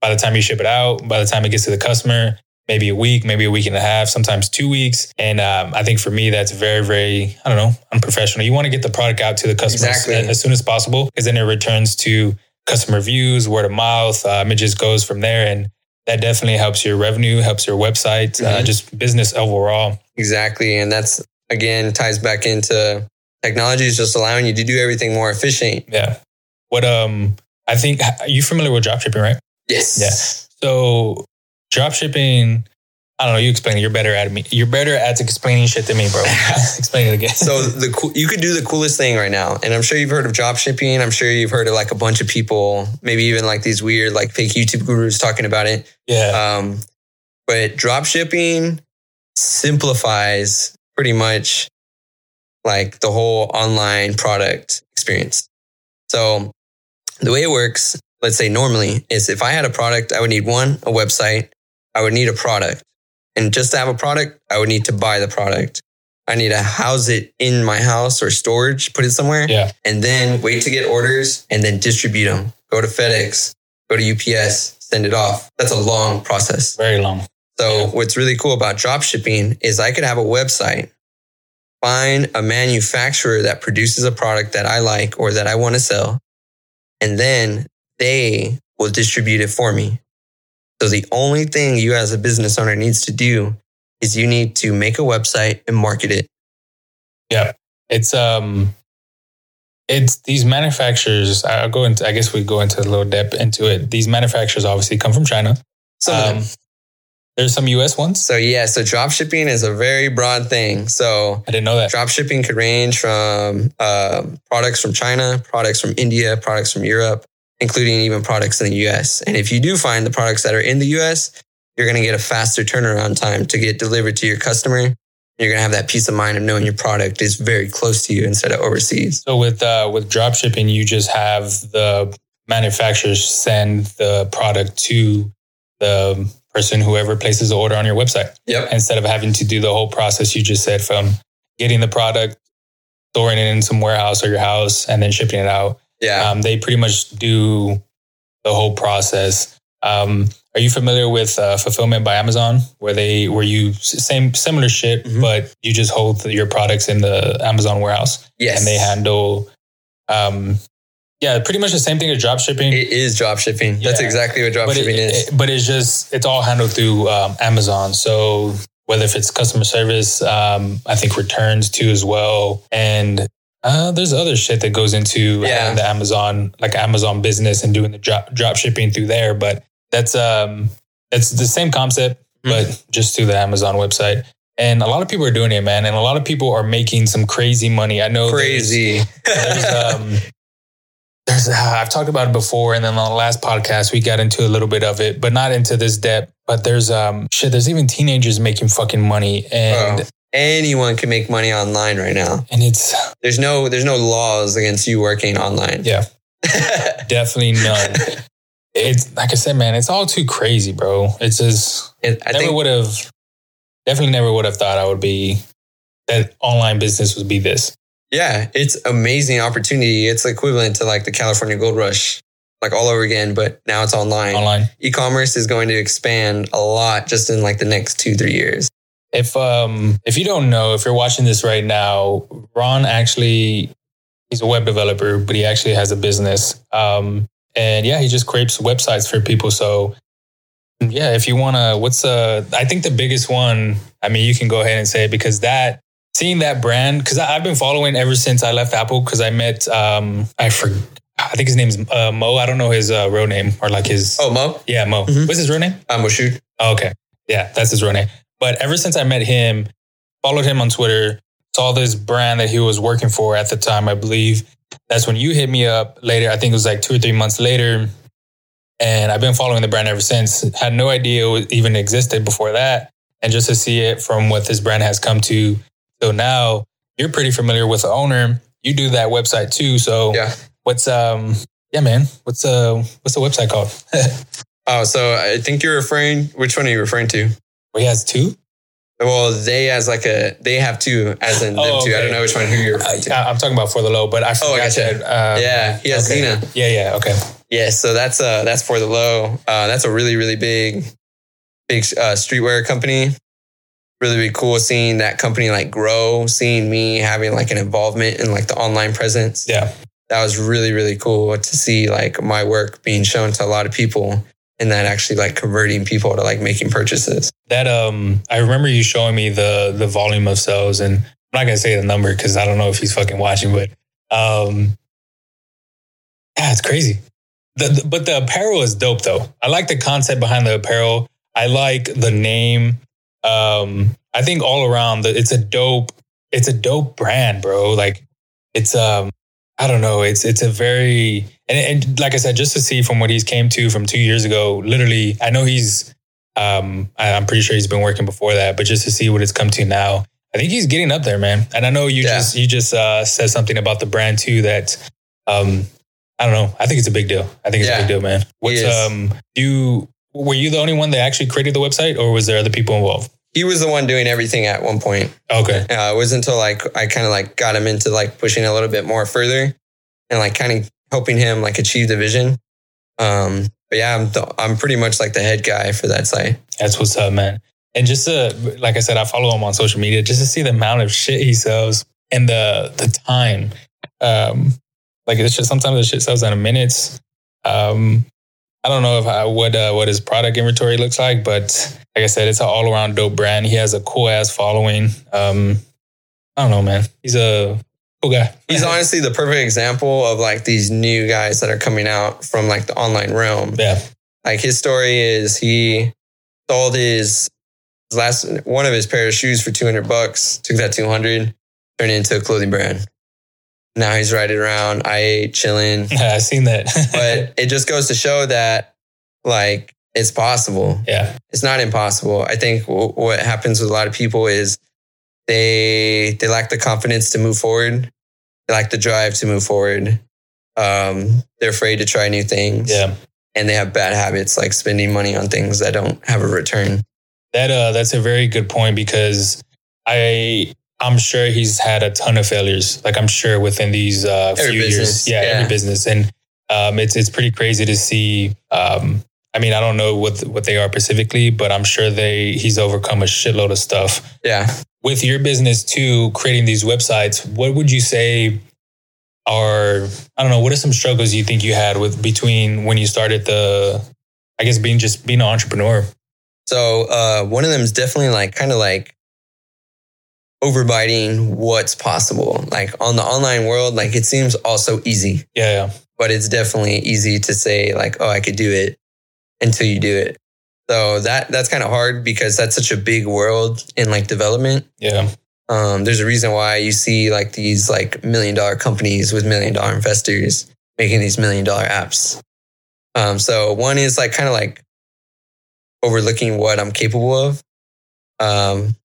by the time you ship it out, by the time it gets to the customer, maybe a week, maybe a week and a half, sometimes two weeks. And um, I think for me, that's very, very, I don't know, unprofessional. You want to get the product out to the customers exactly. as, soon as possible because then it returns to customer views, word of mouth, um, it just goes from there. And that definitely helps your revenue, helps your website, uh, mm-hmm. uh, just business overall. Exactly. And that's, again, ties back into technology is just allowing you to do everything more efficient. Yeah. What, um, I think, are you familiar with dropshipping, right? Yes. Yeah. So drop shipping I don't know. You explain it. You're better at me. You're better at explaining shit than me, bro. explain it again. so the you could do the coolest thing right now, and I'm sure you've heard of drop shipping. I'm sure you've heard of like a bunch of people, maybe even like these weird like fake YouTube gurus talking about it. Yeah. Um, but drop shipping simplifies pretty much like the whole online product experience. So the way it works let's say normally is if I had a product, I would need one, a website. I would need a product. And just to have a product, I would need to buy the product. I need to house it in my house or storage, put it somewhere. Yeah. And then wait to get orders and then distribute them. Go to FedEx, go to UPS, send it off. That's a long process. Very long. So yeah. what's really cool about drop shipping is I could have a website, find a manufacturer that produces a product that I like or that I want to sell. And then they will distribute it for me. So the only thing you as a business owner needs to do is you need to make a website and market it. Yeah. It's um it's these manufacturers, I'll go into I guess we go into a little depth into it. These manufacturers obviously come from China. Some um. Um, there's some US ones. So yeah, so drop shipping is a very broad thing. So I didn't know that. Drop shipping could range from uh, products from China, products from India, products from Europe, including even products in the US. And if you do find the products that are in the US, you're going to get a faster turnaround time to get delivered to your customer. You're going to have that peace of mind of knowing your product is very close to you instead of overseas. So with uh, with drop shipping, you just have the manufacturers send the product to the person whoever places the order on your website Yep. instead of having to do the whole process you just said from getting the product, storing it in some warehouse or your house, and then shipping it out. Yeah. Um, they pretty much do the whole process. Um, are you familiar with uh, fulfillment by Amazon, where they where you same similar shit, Mhm. but you just hold your products in the Amazon warehouse yes. and they handle, um, yeah, pretty much the same thing as drop shipping. It is drop shipping. That's exactly what drop but shipping it, is. it- but it's just it's all handled through um, Amazon. So whether if it's customer service, um, I think returns too as well, and uh, there's other shit that goes into Yeah. having the Amazon like Amazon business and doing the drop drop shipping through there. But that's um it's the same concept, but just through the Amazon website. And a lot of people are doing it, man. And a lot of people are making some crazy money. I know Crazy. there's um there's uh, I've talked about it before and then on the last podcast we got into a little bit of it but not into this depth but there's um shit there's even teenagers making fucking money and anyone can make money online right now. and it's There's no there's no laws against you working online. yeah definitely none it's like I said man it's all too crazy bro it's just And I never would have definitely never would have thought I would be that online business would be this yeah, it's amazing opportunity. It's equivalent to like the California gold rush, like all over again, but now it's online. online E-commerce is going to expand a lot just in like the next two, three years. If um if you don't know if you're watching this right now ron actually he's a web developer but he actually has a business um and yeah he just creates websites for people so yeah if you want to what's uh i think the biggest one i mean you can go ahead and say it because that seeing that brand because i've been following ever since i left apple because i met um i forgot I think his name's uh, Mo. I don't know his uh, real name or like his. Oh, Mo, yeah, Mo. Mhm. What's his real name? I'm shoot. Oh, okay. Yeah, that's his real name. But ever since I met him, followed him on Twitter, saw this brand that he was working for at the time, I believe. That's when you hit me up later. I think it was like two or three months later. And I've been following the brand ever since. Had no idea it even existed before that. And just to see it from what this brand has come to till now, you're pretty familiar with the owner. You do that website too. So Yeah. what's um yeah, man. What's uh what's the website called? Oh, so I think you're referring. Which one are you referring to? He has two? Well, they as like a they have two as in them Oh, two. I don't know which one who you're referring to. I, I'm talking about for the low, but I forgot Oh, I gotcha. that. Uh, yeah, he has okay. Xena. Yeah, yeah, okay. Yeah, so that's uh that's for the low. Uh, that's a really really big, big uh, streetwear company. Really really cool seeing that company like grow, seeing me having like an involvement in like the online presence. Yeah, That was really really cool to see like my work being shown to a lot of people, and that actually like converting people to like making purchases. that um, I remember you showing me the the volume of sales, and I'm not gonna say the number because I don't know if he's fucking watching, but um, yeah, it's crazy. The, the- but the apparel is dope though. I like the concept behind the apparel. I like the name. Um, I think all around the, it's a dope. It's a dope brand, bro. Like it's um, I don't know. It's it's a very and, and like I said, just to see from what he's came to from two years ago. Literally, I know he's um, I, I'm pretty sure he's been working before that, but just to see what it's come to now, I think he's getting up there, man. And I know you Yeah. just you just uh, said something about the brand too that um, I don't know. I think it's a big deal. I think it's Yeah. a big deal, man. What's um you were you the only one that actually created the website, or was there other people involved? He was the one doing everything at one point. Okay, Uh, it wasn't until like I kind of like got him into like pushing a little bit more further and like kind of helping him like achieve the vision. Um, but yeah, I'm the, I'm pretty much like the head guy for that site. that's what's up, man. And just to, like I said, I follow him on social media just to see the amount of shit he sells and the the time. Um, like it's just sometimes the shit sells out of minutes. Um, I don't know if I, what uh, what his product inventory looks like, but like I said, it's an all around dope brand. He has a cool ass following. Um, I don't know, man. He's a cool guy. He's honestly the perfect example of like these new guys that are coming out from like the online realm. yeah, Like his story is he sold his, his last one of his pair of shoes for 200 bucks, took that 200, turned it into a clothing brand. Now he's riding around, I ate, chilling. I've seen that. but it just goes to show that like it's possible. yeah, It's not impossible. I think w- what happens with a lot of people is they they lack the confidence to move forward. They lack the drive to move forward. Um, they're afraid to try new things. yeah, and they have bad habits like spending money on things that don't have a return. That uh, that's a very good point because I I'm sure he's had a ton of failures. Like I'm sure within these uh, few years, yeah, yeah. every business, and um, it's it's pretty crazy to see. Um, I mean, I don't know what what they are specifically, but I'm sure they he's overcome a shitload of stuff Yeah. with your business too. Creating these websites, what would you say are I don't know what are some struggles you think you had with between when you started the I guess being just being an entrepreneur. So uh, one of them is definitely like kind of like overbiting what's possible. Like on the online world, like it seems also easy, Yeah, yeah, but it's definitely easy to say like, oh, I could do it until you do it. So that that's kind of hard because that's such a big world in like development. yeah. Um, there's a reason why you see like these like million dollar companies with million dollar investors making these million dollar apps. Um, so one is like kind of like overlooking what I'm capable of. Um,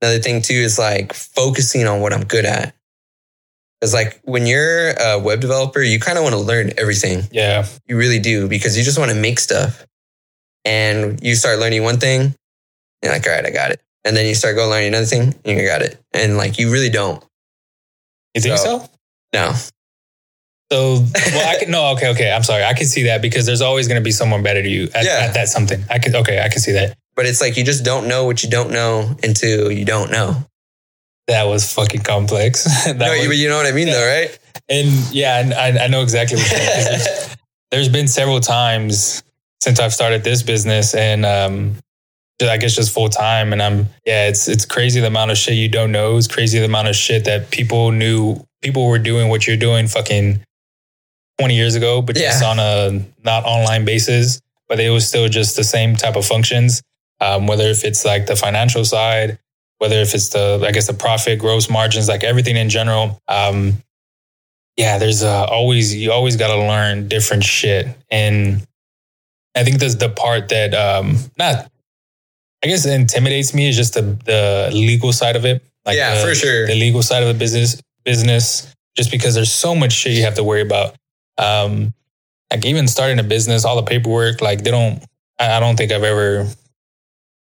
another thing too is like focusing on what I'm good at. Because like when you're a web developer, you kind of want to learn everything. Yeah, You really do because you just want to make stuff. And you start learning one thing, you're like, all right, I got it. And then you start going learning another thing, and you got it. And like you really don't. you think So- so? No. So, well, I can no, okay, okay. I'm sorry. I can see that because there's always going to be someone better to you at, Yeah. at that something. I can, okay, I can see that. But it's like you just don't know what you don't know until you don't know. That was fucking complex. No, was- you, know what I mean, Yeah. though, right? and yeah, and I, I know exactly what you're saying. 'cause There's, there's been several times since I've started this business, and um, I guess just full time. And I'm yeah, it's it's crazy the amount of shit you don't know. It's crazy the amount of shit that people knew people were doing what you're doing fucking 20 years ago, but just on a not online basis. But it was still just the same type of functions. Um, whether if it's like the financial side, whether if it's the I guess the profit, gross margins, like everything in general. Um, yeah, there's uh, always you always got to learn different shit, and I think that's the part that um, not I guess intimidates me is just the the legal side of it. Like yeah, the, for sure. the legal side of the business business just because there's so much shit you have to worry about um like even starting a business all the paperwork like they don't i I don't think i've ever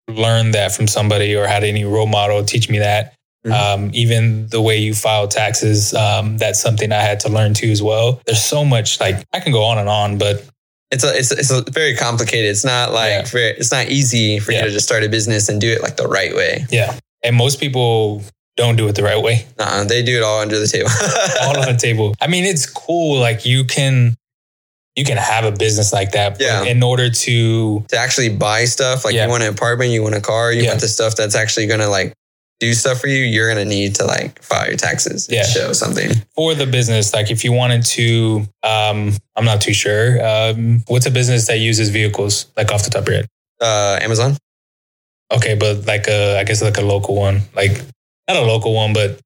learned that from somebody or had any role model teach me that Mhm. um even the way you file taxes um that's something i had to learn too as well there's so much like i can go on and on but It's a, it's a, it's a very complicated. It's not like Yeah. very, it's not easy for Yeah. you to just start a business and do it like the right way. yeah and most people don't do it the right way Nah, they do it all under the table. all on the table. I mean, it's cool. Like you can, you can have a business like that. Yeah. In order to, to actually buy stuff, like Yeah. you want an apartment, you want a car, you Yeah. want the stuff that's actually going to like do stuff for you, you're going to need to like file your taxes and Yeah. show something. for the business, like if you wanted to, um, I'm not too sure. Um, what's a business that uses vehicles, like off the top of your head? Uh, Amazon. Okay, but like a, I guess like a local one, like not a local one, but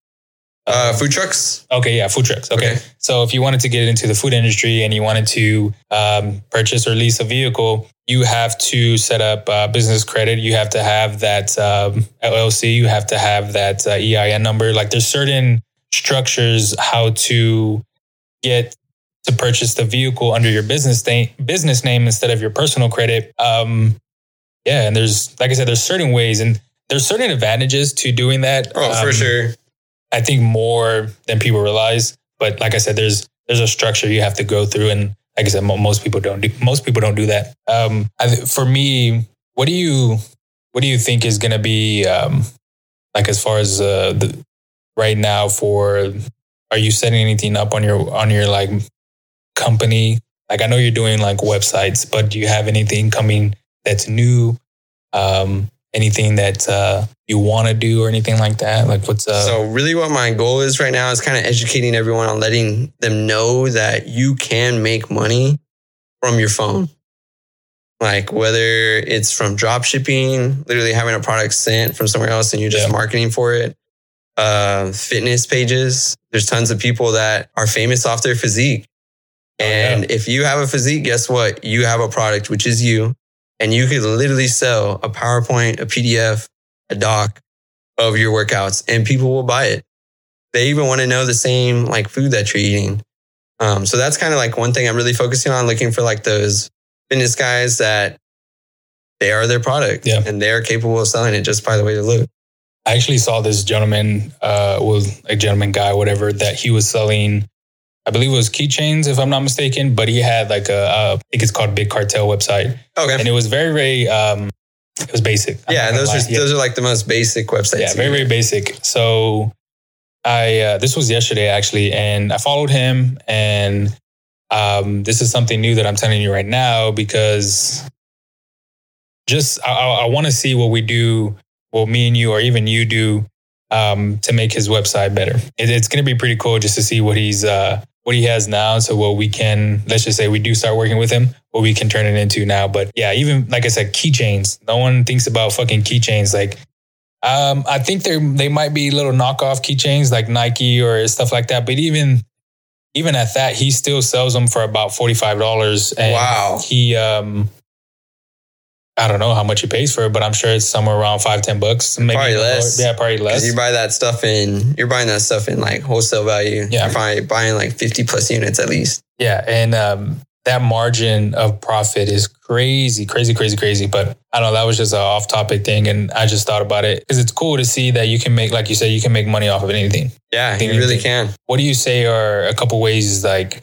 Uh, food trucks. Okay, yeah, food trucks. Okay. Okay. So if you wanted to get into the food industry and you wanted to um, purchase or lease a vehicle, you have to set up uh, business credit. You have to have that um, LLC. You have to have that uh, EIN number. Like there's certain structures how to get to purchase the vehicle under your business name, business name instead of your personal credit. Um, yeah, and there's like I said, there's certain ways and there's certain advantages to doing that. Oh, for Um, sure. I think more than people realize. But like I said, there's there's a structure you have to go through, and like I said, mo- most people don't do most people don't do that. Um, I, for me, what do you what do you think is going to be um, like as far as uh, the right now for? Are you setting anything up on your on your like company? Like I know you're doing like websites, but do you have anything coming that's new? Um, anything that uh, you want to do or anything like that? Like what's uh, so really what my goal is right now is kind of educating everyone on letting them know that you can make money from your phone. Like whether it's from drop shipping, literally having a product sent from somewhere else and you're just Yeah. marketing for it. Uh, fitness pages. There's tons of people that are famous off their physique. Oh, And if you have a physique, guess what? You have a product, which is you. And you could literally sell a PowerPoint, a PDF, a doc of your workouts, and people will buy it. They even want to know the same like food that you're eating. Um, so that's kind of like one thing I'm really focusing on, looking for like those fitness guys that they are their product Yeah. and they're capable of selling it just by the way they look. I actually saw this gentleman, uh, was a gentleman guy, whatever, that he was selling. I believe it was keychains, if I'm not mistaken. But he had like a, uh, think it's called Big Cartel website, Okay. and it was very, very, um, it was basic. I'm yeah, those lie. are Yeah. those are like the most basic websites. yeah, very, very basic. So I, uh, this was yesterday actually, and I followed him, and um, this is something new that I'm telling you right now because just I, I, I want to see what we do, what me and you, or even you do, um, to make his website better. It, it's going to be pretty cool just to see what he's uh, what he has now. So what we can, let's just say we do start working with him, what we can turn it into now. But yeah, even like I said, keychains. No one thinks about fucking keychains. Like, um, I think they they might be little knockoff keychains like Nike or stuff like that. But even even at that, he still sells them for about forty five dollars. Wow. He um. I don't know how much he pays for it, but I'm sure it's somewhere around five, ten bucks. Maybe Probably less. lower. Yeah, probably less. you buy that stuff in, you're buying that stuff in like wholesale value. Yeah. You're probably buying like 50 plus units at least. Yeah, and um, that margin of profit is crazy, crazy, crazy, crazy. But I don't know. That was just an off-topic thing, and I just thought about it because it's cool to see that you can make, like you said, you can make money off of anything. Yeah, Think you really anything. can. What do you say are a couple ways, like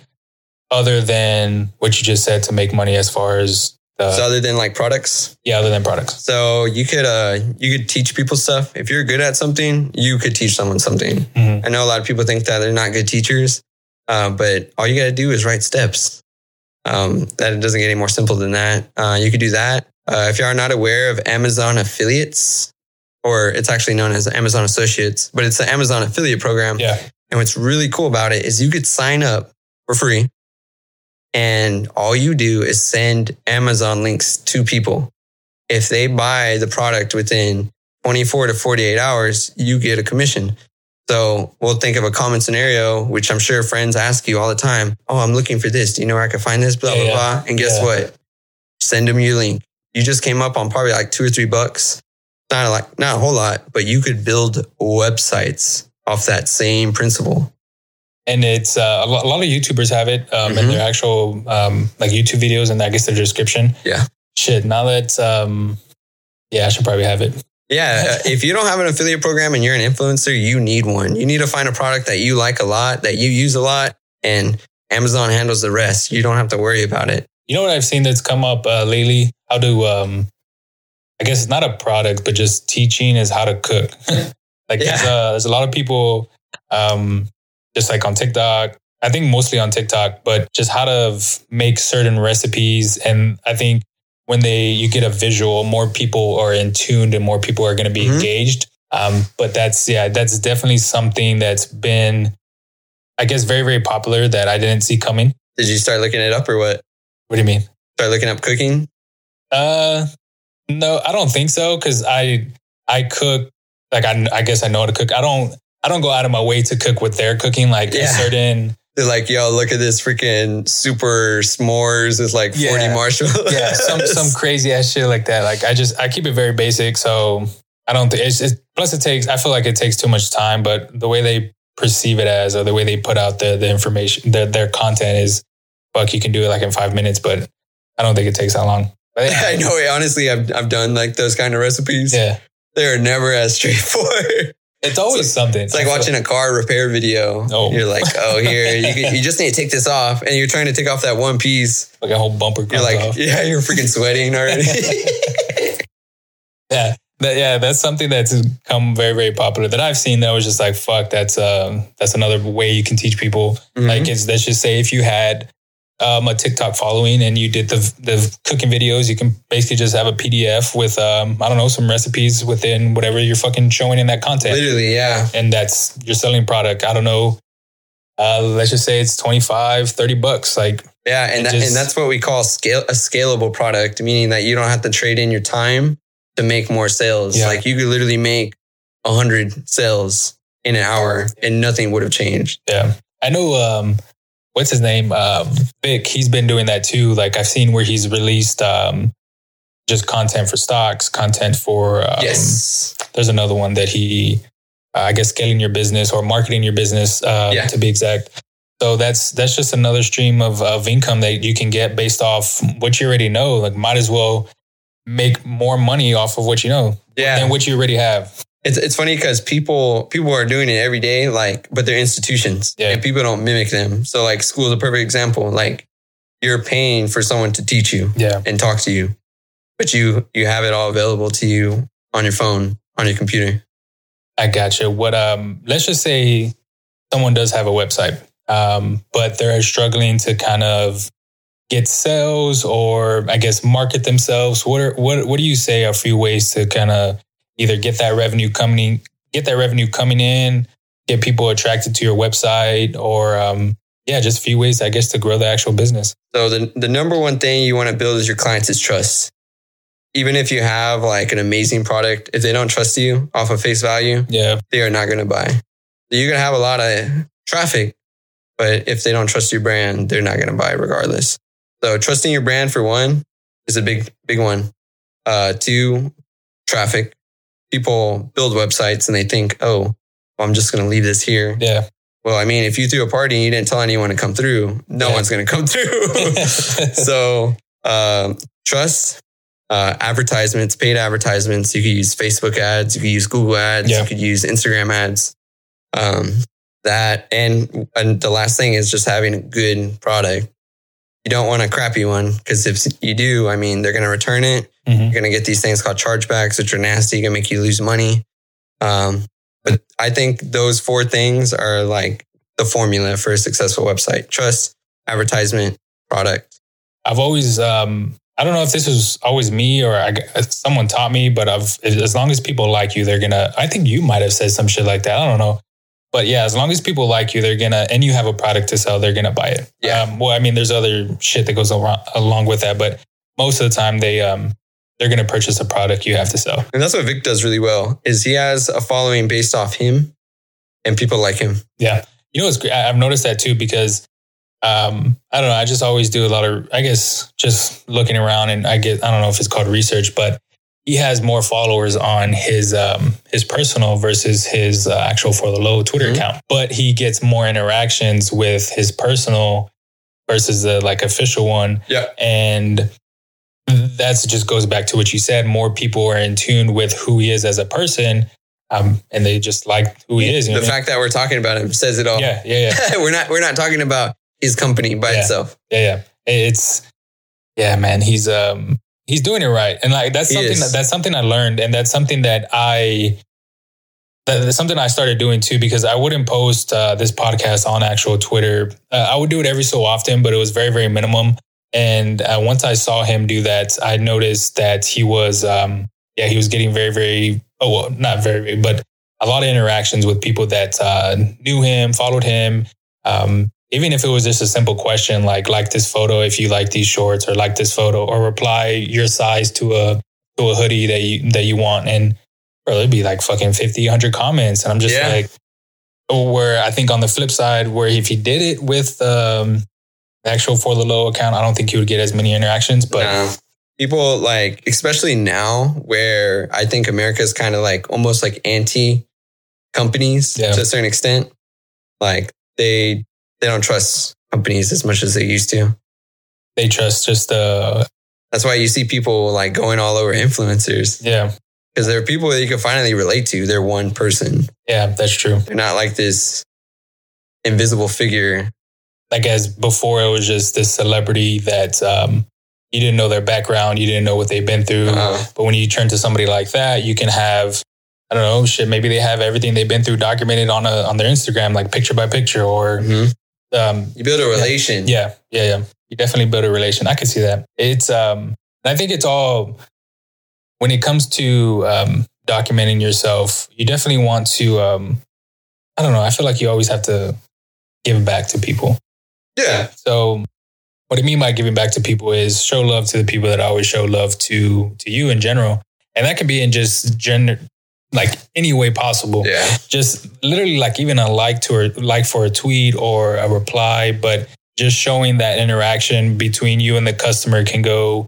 other than what you just said, to make money as far as the so other than like products, yeah, other than products? so you could uh you could teach people stuff. If you're good at something, you could teach someone something. Mhm. I know a lot of people think that they're not good teachers, uh, but all you got to do is write steps. Um, that it doesn't get any more simple than that. Uh, you could do that. Uh, if you are not aware of Amazon affiliates, or it's actually known as Amazon Associates, but it's the Amazon affiliate program. Yeah, And what's really cool about it is you could sign up for free. And all you do is send Amazon links to people. If they buy the product within 24 to 48 hours, you get a commission. So we'll think of a common scenario, which I'm sure friends ask you all the time. Oh, I'm looking for this. Do you know where I can find this? Blah, Yeah, blah, blah. And guess Yeah. what? Send them your link. You just came up on probably like two or three bucks. Not like, not a whole lot, but you could build websites off that same principle. And it's uh, a lo- a lot of YouTubers have it um, in Mhm. their actual um, like YouTube videos, and I guess their description. Yeah. Shit. Now that um, yeah, I should probably have it. Yeah. if you don't have an affiliate program and you're an influencer, you need one. You need to find a product that you like a lot, that you use a lot, and Amazon handles the rest. You don't have to worry about it. You know what I've seen that's come up uh, lately? How to, um, I guess it's not a product, but just teaching is how to cook. like there's, Yeah. uh, there's a lot of people, um, just like on TikTok. I think mostly on TikTok, but just how to make certain recipes. And I think when they you get a visual, more people are in tuned and more people are going to be Mhm. engaged. Um, but that's yeah, that's definitely something that's been, I guess, very very popular that I didn't see coming. Did you start looking it up or what? What do you mean? Start looking up cooking? Uh, no, I don't think so. Cause I, I cook, like, I, I guess I know how to cook. I don't, I don't go out of my way to cook what they're cooking. Like a certain, They're like, yo, look at this freaking super s'mores with like 40 Yeah. marshmallows. yeah, some, some crazy ass shit like that. Like I just, I keep it very basic. So I don't think it's, it's, plus it takes, I feel like it takes too much time, but the way they perceive it as, or the way they put out the, the information, their, their content is, fuck, you can do it like in five minutes, but I don't think it takes that long. But yeah, I know. Honestly, I've, I've done like those kind of recipes. Yeah. They're never as straightforward. It's always something. It's like watching a car repair video. Oh. You're like, oh, here, you, you just need to take this off. And you're trying to take off that one piece. like a whole bumper. You're like, off. yeah, you're freaking sweating already. Yeah. That, yeah, that's something that's become very, very popular that I've seen that was just like, fuck, that's um that's another way you can teach people. Mhm. Like it's let's just say if you had um, a TikTok following and you did the the cooking videos, you can basically just have a PDF with um, I don't know, some recipes within whatever you're fucking showing in that content. Literally, yeah. And that's your selling product. I don't know. Uh, let's just say it's 25, 30 bucks. Like Yeah. And, that, just- and that's what we call scale a scalable product, meaning that you don't have to trade in your time to make more sales. Yeah. Like you could literally make a hundred sales in an hour and nothing would have changed. Yeah. I know um what's his name? Um Vic, he's been doing that too. Like I've seen where he's released um just content for stocks, content for um, yes. there's another one that he uh, I guess scaling your business or marketing your business uh, Yeah. to be exact. So that's that's just another stream of, of income that you can get based off what you already know. Like might as well make more money off of what you know Yeah. than what you already have. It's it's funny because people people are doing it every day, like, but they're institutions, Yeah. and people don't mimic them. So, like, school is a perfect example. Like, you're paying for someone to teach you Yeah. and talk to you, but you you have it all available to you on your phone, on your computer. I gotcha. What um let's just say someone does have a website, um, but they're struggling to kind of get sales or I guess market themselves. What are what what do you say are a few ways to kind of either get that revenue coming get that revenue coming in, get people attracted to your website, or um yeah, just a few ways I guess to grow the actual business. So the the number one thing you want to build is your clients' is trust. Even if you have like an amazing product, if they don't trust you off of face value, Yeah. they are not going to buy. You're going to have a lot of traffic, but if they don't trust your brand, they're not going to buy regardless. So trusting your brand for one is a big, big one. Uh, two, traffic. People build websites and they think, oh, well, I'm just going to leave this here. Yeah. Well, I mean, if you threw a party and you didn't tell anyone to come through, no Yeah. one's going to come through. so um, trust uh, advertisements paid advertisements you could use facebook ads you could use google ads Yeah. you could use instagram ads um, that and, and the last thing is just having a good product you don't want a crappy one because if you do i mean they're going to return it Mhm. you're going to get these things called chargebacks which are nasty going to make you lose money um, but i think those four things are like the formula for a successful website trust advertisement product I've always, um, I don't know if this was always me or I, someone taught me, but I've, as long as people like you, they're gonna, I think you might have said some shit like that. I don't know. But yeah, as long as people like you, they're gonna, and you have a product to sell, they're gonna buy it. Yeah. Um, well, I mean, there's other shit that goes along, along with that, but most of the time they, um, they're gonna purchase a product you have to sell. And that's what Vic does really well is he has a following based off him and people like him. Yeah. You know, it's great. I've noticed that too because um, I don't know. I just always do a lot of, I guess, just looking around and I get, I don't know if it's called research, but he has more followers on his um, his personal versus his uh, actual for the low Twitter Mhm. account. But he gets more interactions with his personal versus the like official one. Yeah. And that's just goes back to what you said. More people are in tune with who he is as a person. Um, and they just like who he is. you know The what I mean? fact that we're talking about him says it all. Yeah, yeah, yeah. we're not we're not talking about his company by Yeah. itself. Yeah, yeah. It's yeah, man. He's um he's doing it right, and like that's something that, that's something I learned, and that's something that I that's something I started doing too because I wouldn't post uh, this podcast on actual Twitter. Uh, I would do it every so often, but it was very very minimum. And uh, once I saw him do that, I noticed that he was um yeah he was getting very very oh well not very very but a lot of interactions with people that uh, knew him, followed him. Um, even if it was just a simple question like like this photo if you like these shorts or like this photo or reply your size to a to a hoodie that you that you want and bro it'd be like fucking 50 100 comments and i'm just Yeah. like where i think on the flip side where if he did it with um the actual for the low account i don't think he would get as many interactions but No. people like especially now where I think America is kind of like almost like anti companies Yeah. to a certain extent. Like they they don't trust companies as much as they used to. they trust just uh That's why you see people like going all over influencers yeah because there are people that you can finally relate to. They're one person. yeah that's true They're not like this invisible figure. like as before it was just this celebrity that um you didn't know their background you didn't know what they've been through Uh, But when you turn to somebody like that, you can have, I don't know, shit. Maybe they have everything they've been through documented on a on their Instagram, like picture by picture, or mhm. Um, You build a relation. yeah, yeah, yeah. You definitely build a relation. I can see that. It's um, I think it's all when it comes to um, documenting yourself. You definitely want to. Um, I don't know. I feel like you always have to give back to people. Yeah. So what I mean by giving back to people is show love to the people that I always show love to to you in general. And that can be in just gender like any way possible. Yeah. Just literally like even a like to or like for a tweet or a reply, but just showing that interaction between you and the customer can go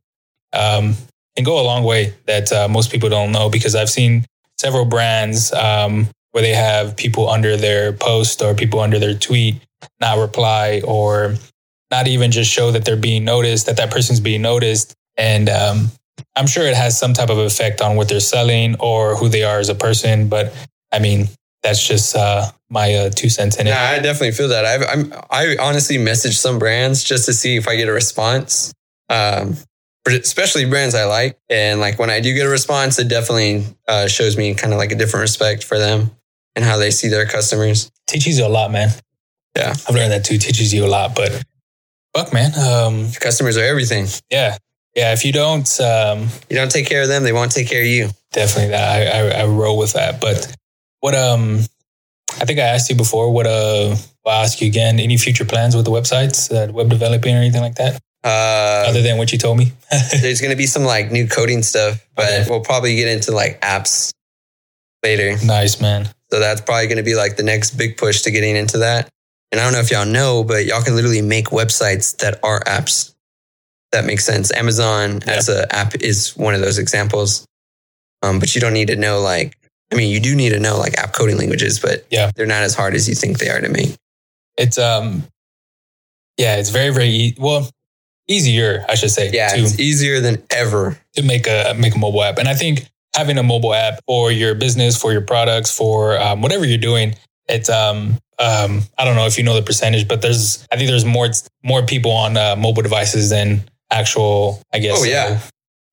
um can go a long way that uh, most people don't know because I've seen several brands um where they have people under their post or people under their tweet not reply or not even just show that they're being noticed, that that person's being noticed. And um, I'm sure it has some type of effect on what they're selling or who they are as a person. But I mean, that's just uh, my uh, two cents in it. Yeah, I definitely feel that. I've, I'm, I honestly message some brands just to see if I get a response. Um, especially brands I like. And like when I do get a response, it definitely uh, shows me kind of like a different respect for them and how they see their customers. Teaches you a lot, man. Yeah. I've learned that too. Teaches you a lot, but fuck, man. Um, customers are everything. Yeah. Yeah. If you don't, um, you don't take care of them, they won't take care of you. Definitely that. I, I, I roll with that. But what, um, I think I asked you before, what, uh, I'll ask you again, any future plans with the websites, uh, web developing or anything like that? Uh, Other than what you told me, there's going to be some like new coding stuff, but okay. we'll probably get into like apps later. Nice, man. So that's probably going to be like the next big push to getting into that. And I don't know if y'all know, but y'all can literally make websites that are apps. That makes sense. Amazon yeah. as an app is one of those examples. Um, but you don't need to know like, I mean, you do need to know like app coding languages, but yeah, they're not as hard as you think they are to make. It's um, yeah, it's very very e- well easier, I should say. Yeah, to, it's easier than ever to make a make a mobile app, and I think having a mobile app for your business, for your products, for um, whatever you're doing, it's um um I don't know if you know the percentage, but there's I think there's more more people on uh, mobile devices than actual I guess oh yeah uh,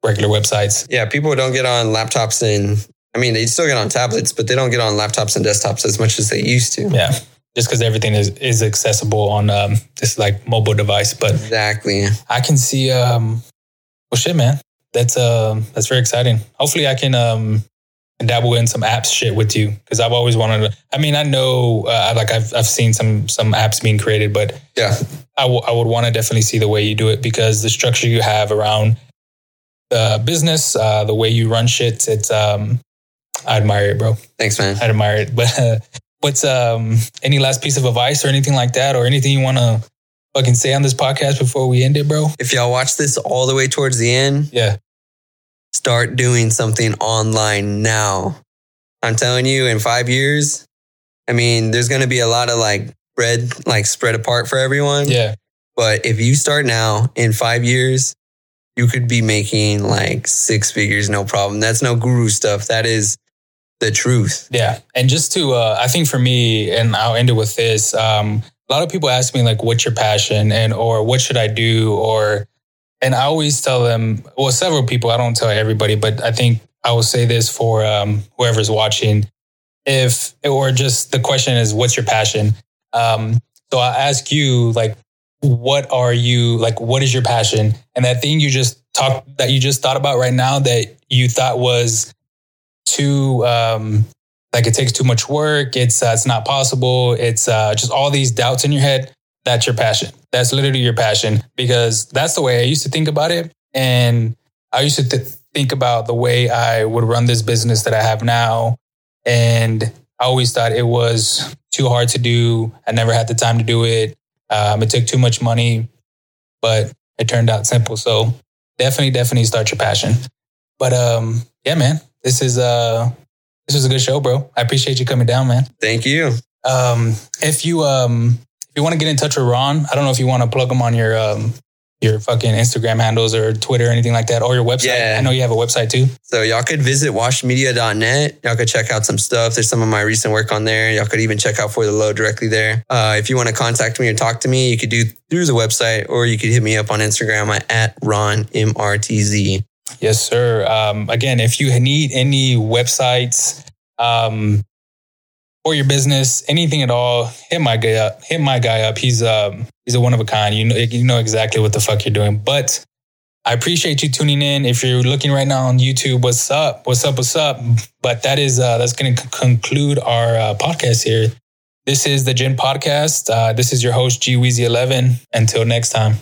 regular websites. Yeah, people don't get on laptops and I mean they still get on tablets, but they don't get on laptops and desktops as much as they used to. Yeah. Just because everything is, is accessible on um, this like mobile device, but exactly, I can see. Um, well, shit, man, that's uh, that's very exciting. Hopefully, I can um, dabble in some apps shit with you because I've always wanted to. I mean, I know uh, like I've I've seen some some apps being created, but yeah, I, w- I would want to definitely see the way you do it because the structure you have around the business, uh, the way you run shit, it's um, I admire it, bro. Thanks, man. I admire it. But uh, what's um any last piece of advice or anything like that, or anything you want to fucking say on this podcast before we end it, bro? If y'all watch this all the way towards the end, yeah, start doing something online now. I'm telling you, in five years, I mean, there's going to be a lot of like bread, like spread apart for everyone. Yeah. But if you start now, in five years, you could be making like six figures, no problem. That's no guru stuff. That is the truth. Yeah. And just to, uh, I think for me, and I'll end it with this. Um, a lot of people ask me like, what's your passion and, or what should I do? Or, and I always tell them, well, several people, I don't tell everybody, but I think I will say this for um, whoever's watching. If, or just the question is, what's your passion? Um, so I ask you, like, what are you, like, what is your passion? And that thing you just talked, that you just thought about right now that you thought was too, um, like it takes too much work. It's, uh, it's not possible. It's uh, just all these doubts in your head. That's your passion. That's literally your passion because that's the way I used to think about it. And I used to th- think about the way I would run this business that I have now. And I always thought it was too hard to do. I never had the time to do it. Um, it took too much money, but it turned out simple. So definitely, definitely start your passion. But um, yeah, man, this is uh this was a good show, bro. I appreciate you coming down, man. Thank you. Um, if you um if you want to get in touch with Ron, I don't know if you want to plug him on your um your fucking Instagram handles or Twitter or anything like that, or your website. Yeah. I know you have a website too. So y'all could visit washmedia.net. Y'all could check out some stuff. There's some of my recent work on there. Y'all could even check out for the low directly there. Uh, if you want to contact me or talk to me, you could do through the website or you could hit me up on Instagram at Ron MRTZ. Yes, sir. Um, again, if you need any websites, um, for your business, anything at all, hit my guy up. Hit my guy up. He's um he's a one of a kind. You know you know exactly what the fuck you're doing. But I appreciate you tuning in. If you're looking right now on YouTube, what's up? What's up? What's up? But that is uh, that's going to conclude our uh, podcast here. This is the Ginn Podcast. Uh, this is your host G Weezy Eleven. Until next time.